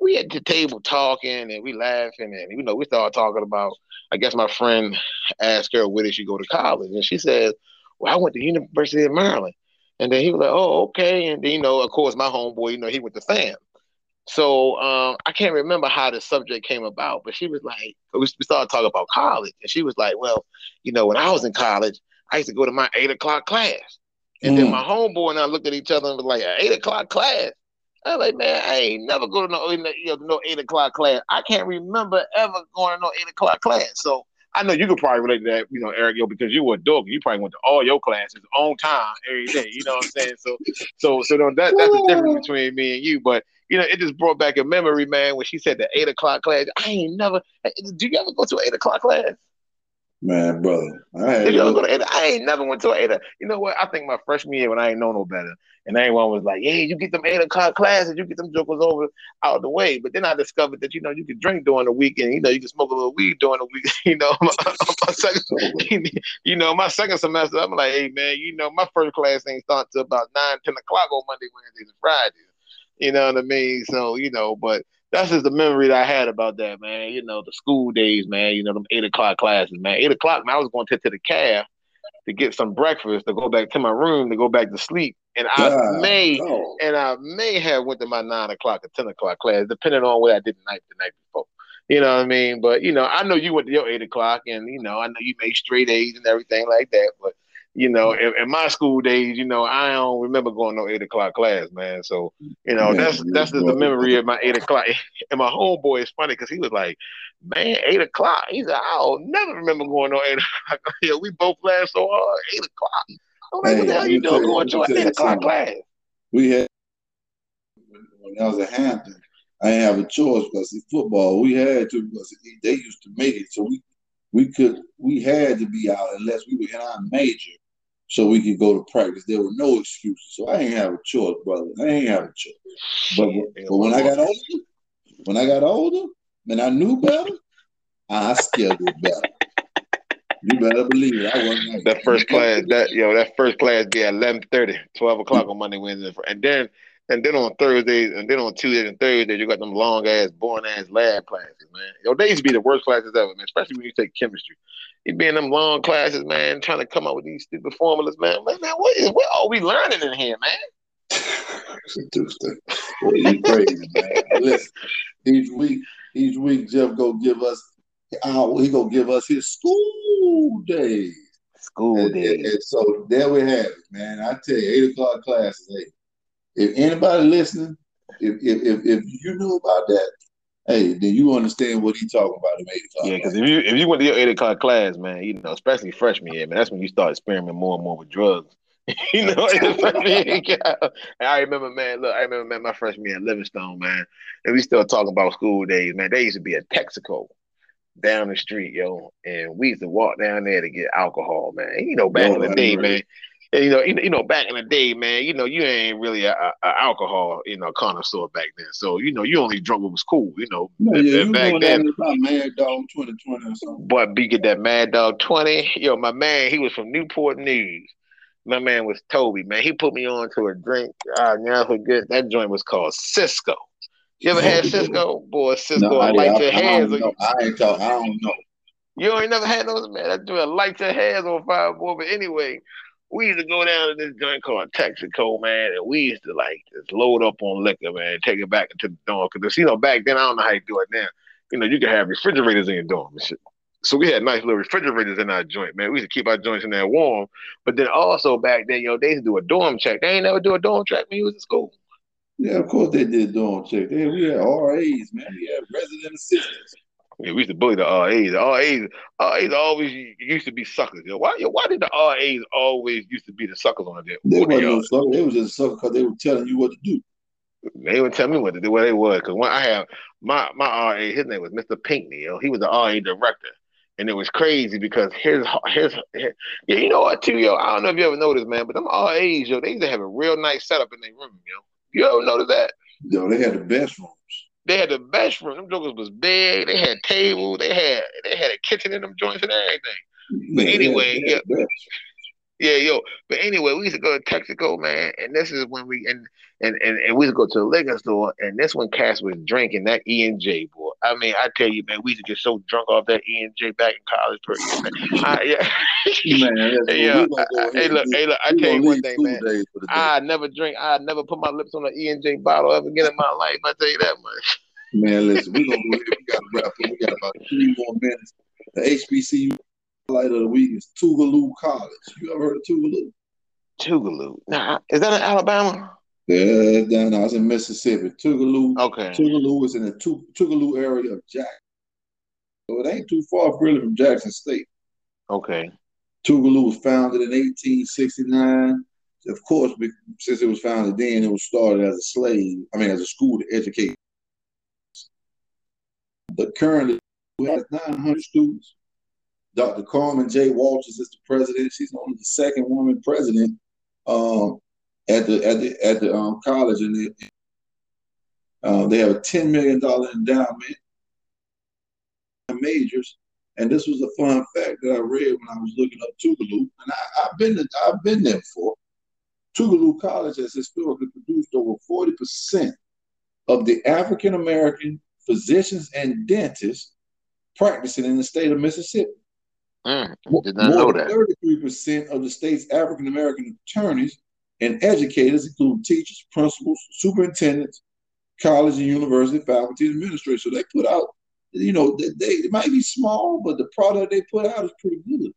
we at the table talking and we laughing and you know, we started talking about. I guess my friend asked her where did she go to college, and she said, "Well, I went to University of Maryland." And then he was like, "Oh, okay." And then, you know, of course, my homeboy, you know, he went to FAM. So um, I can't remember how the subject came about, but she was like, we started talking about college, and she was like, "Well, you know, when I was in college, I used to go to my eight o'clock class." And mm. then my homeboy and I looked at each other and was like, "Eight o'clock class." I was like, "Man, I ain't never go to no, you know, no eight o'clock class. I can't remember ever going to no eight o'clock class." So I know you could probably relate to that, you know, Eric, yo, because you were a dog. You probably went to all your classes on time every day. You know what I'm saying? So, so, so that that's the difference between me and you. But you know, it just brought back a memory, man, when she said the eight o'clock class. I ain't never. Do you ever go to an eight o'clock class? Man, brother, I, go to, I ain't never went to an eight. You know what? I think my freshman year when I ain't know no better, and everyone was like, "Yeah, you get them eight o'clock classes, you get them jokers over out of the way." But then I discovered that you know you can drink during the weekend. You know, you can smoke a little weed during the week. You know, my, my second, you know, my second semester, I'm like, "Hey, man, you know, my first class ain't start till about nine, ten o'clock on Monday, Wednesdays, and Fridays." You know what I mean? So you know, but that's just the memory that I had about that, man. You know, the school days, man. You know, them eight o'clock classes, man. Eight o'clock, man. I was going to to the CAF to get some breakfast, to go back to my room, to go back to sleep, and I God, may no. and I may have went to my nine o'clock or ten o'clock class, depending on what I did the night the night before. You know what I mean? But you know, I know you went to your eight o'clock, and you know, I know you made straight A's and everything like that. But you know, in, in, my school days, you know, I don't remember going to eight o'clock class, man. So, you know, yeah, that's that's just the memory of my eight o'clock. And my homeboy is funny because he was like, "Man, eight o'clock." He said, "I'll never remember going to eight o'clock." yeah, we both laughed so hard. Eight o'clock. I'm like, hey, "What the hell you doing going to an eight o'clock class?" We had when I was at Hampton. I didn't have a choice because in football we had to because they used to make it so we we could we had to be out unless we were in our major so we could go to practice. There were no excuses. So I ain't have a choice, brother. I ain't have a choice. But, but when I got older, when I got older and I knew better, I still did better. You better believe it. I wasn't like that first class, that yo, that first class be at 11 30, 12 o'clock mm. on Monday, Wednesday. And then and then on Thursdays, and then on Tuesdays and Thursdays, you got them long ass, boring ass lab classes, man. Yo, they used to be the worst classes ever, man. Especially when you take chemistry. You be in them long classes, man, trying to come up with these stupid formulas, man. Man, man what is what are we learning in here, man? Tuesday. Well, you crazy, man. Listen, each week, each week, Jeff go give us. Uh, he gonna give us his school days. School days. And, and, so there we have it, man. I tell you, eight o'clock classes. Hey, if anybody listening, if if if, if you know about that, hey, then you understand what he's talking about in eight o'clock. Yeah, because if you if you went to your eight o'clock class, man, you know, especially freshman year, man, that's when you start experimenting more and more with drugs you know, I remember, man. Look, I remember, man. My freshman year at Livingstone, man, and we still talking about school days, man. They used to be a Texaco down the street, yo, and we used to walk down there to get alcohol, man. You know, back yo, in the day, man. And, you know, you know, back in the day, man, you know, you ain't really a, a, alcohol, you know, connoisseur back then. So, you know, you only drunk what was cool, you know. No, yeah, you back then, about Mad Dog 2020 or something. But be get that Mad Dog 20. Yo, my man, he was from Newport News. My man was Toby, man. He put me on to a drink. Ah, I never forget that joint was called Cisco. You ever had Cisco? Boy, Cisco no, light your hands. I ain't talk, I don't know. You ain't never had those, man. That joint light your hands on fire, boy. But anyway, we used to go down to this joint called Texaco, man, and we used to like just load up on liquor, man, take it back into the dorm. Because you know, back then I don't know how you do it now. You know, you can have refrigerators in your dorm and shit. So we had nice little refrigerators in our joint, man. We used to keep our joints in there warm. But then also back then, yo, know, they used to do a dorm check. They ain't never do a dorm check when you was in school. Yeah, of course they did dorm check. They, we had RAs, man. We had resident assistants. Yeah, we used to bully the RAs. The RAs, RAs always used to be suckers. Yo. Why, yo, why did the RAs always used to be the suckers on it? They weren't no suckers. They was just suckers because they were telling you what to do. They would tell me what to do, what they was. Because when I have my my RA, his name was Mr. Pinkney. Yo. He was the RA director. And it was crazy because his, his, his yeah, you know what too, yo. I don't know if you ever noticed, man, but them RAs, yo, they used to have a real nice setup in their room, yo. You ever notice that? Yo, they had the best rooms. They had the best room. Them jokers was big. They had tables. They had they had a kitchen in them joints and everything. But anyway, yeah, yeah, yo. But anyway, we used to go to Texaco, man, and this is when we and and and, and we used to go to the liquor store, and this when Cass was drinking that E and J, boy. I mean, I tell you, man, we used to get so drunk off that E and J back in college. Per year, man. I, yeah, man, yeah. hey, look, hey, look. I tell you one thing, man. I never drink. I never put my lips on an E and J bottle ever again in my life. I tell you that much. Man, listen, we're gonna go ahead. We gotta wrap up. We got about three more minutes. The HBCU highlight of the week is Tougaloo College. You ever heard of Tougaloo? Tougaloo. Nah, is that in Alabama? Yeah, down I was in Mississippi. Tougaloo. Okay. Tougaloo is in the Tougaloo area of Jackson. So it ain't too far really from Jackson State. Okay. Tougaloo was founded in 1869. Of course, since it was founded then, it was started as a slave. I mean, as a school to educate. But currently, we have 900 students. Dr. Carmen J. Walters is the president. She's only the second woman president um, at the at the at the um, college, and they, uh, they have a ten million dollar endowment majors. And this was a fun fact that I read when I was looking up Tougaloo, and I, have been to, I've been there before. Tougaloo College has historically produced over forty percent of the African American physicians and dentists practicing in the state of Mississippi. Mm, did not More than 33% of the state's African American attorneys and educators, including teachers, principals, superintendents, college and university faculty, and administrators. So they put out, you know, they, they it might be small, but the product they put out is pretty good.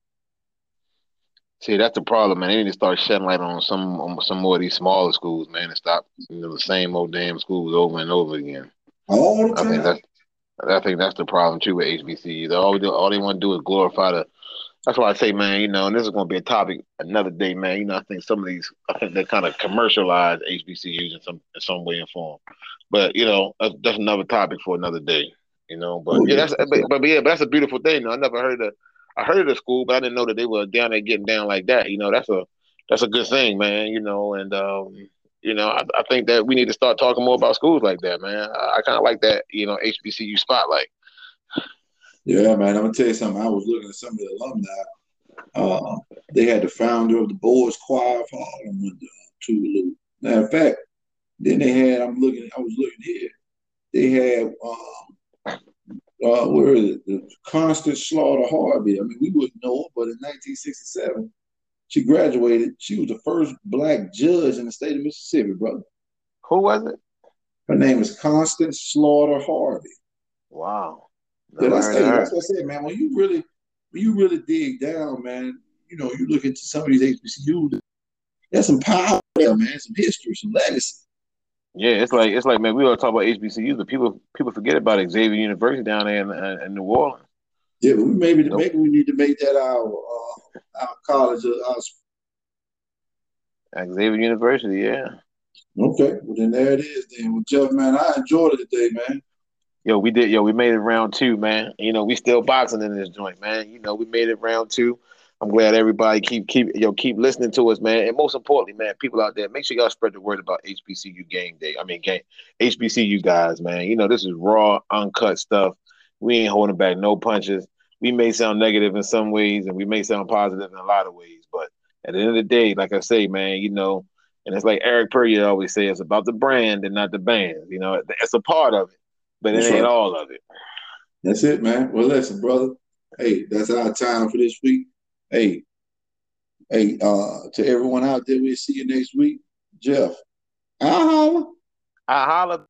See, that's the problem, man. They need to start shedding light on some on some more of these smaller schools, man, and stop you know the same old damn schools over and over again. All the time. I think that's I think that's the problem too with HBCUs. All, all they want to do is glorify the that's why I say, man, you know, and this is going to be a topic another day, man. You know, I think some of these, I think they kind of commercialize HBCUs in some in some way and form. But you know, that's, that's another topic for another day. You know, but oh, yeah, that's but, but, yeah, but that's a beautiful thing. I never heard of, I heard of the school, but I didn't know that they were down there getting down like that. You know, that's a that's a good thing, man. You know, and um, you know, I, I think that we need to start talking more about schools like that, man. I, I kind of like that, you know, HBCU spotlight. Yeah, man. I'm gonna tell you something. I was looking at some of the alumni. Uh, they had the founder of the boys choir for Harlem with uh, Tougaloo. Now, in fact, then they had. I'm looking. I was looking here. They had. Um, uh, where is it? The Constance Slaughter Harvey. I mean, we wouldn't know her, but in 1967, she graduated. She was the first black judge in the state of Mississippi, brother. Who was it? Her name is Constance Slaughter Harvey. Wow. Yeah, that's, hey, that's what I said, man. When you really, when you really dig down, man, you know, you look into some of these HBCUs. There's some power there, man. Some history, some legacy. Yeah, it's like it's like man, we all talk about HBCUs, but people people forget about Xavier University down there in, in New Orleans. Yeah, but we maybe nope. maybe we need to make that our uh, our college, uh, our Xavier University, yeah. Okay, well then there it is. Then, well, Jeff, man, I enjoyed it today, man. Yo, we did. Yo, we made it round two, man. You know, we still boxing in this joint, man. You know, we made it round two. I'm glad everybody keep keep yo keep listening to us, man. And most importantly, man, people out there, make sure y'all spread the word about HBCU game day. I mean, game HBCU guys, man. You know, this is raw, uncut stuff. We ain't holding back no punches. We may sound negative in some ways, and we may sound positive in a lot of ways. But at the end of the day, like I say, man, you know, and it's like Eric Purdy always say, it's about the brand and not the band. You know, it's a part of it, but it ain't all of it. That's it, man. Well, listen, brother. Hey, that's our time for this week. Hey, hey, uh, to everyone out there, we'll see you next week. Jeff, I holla. I holla.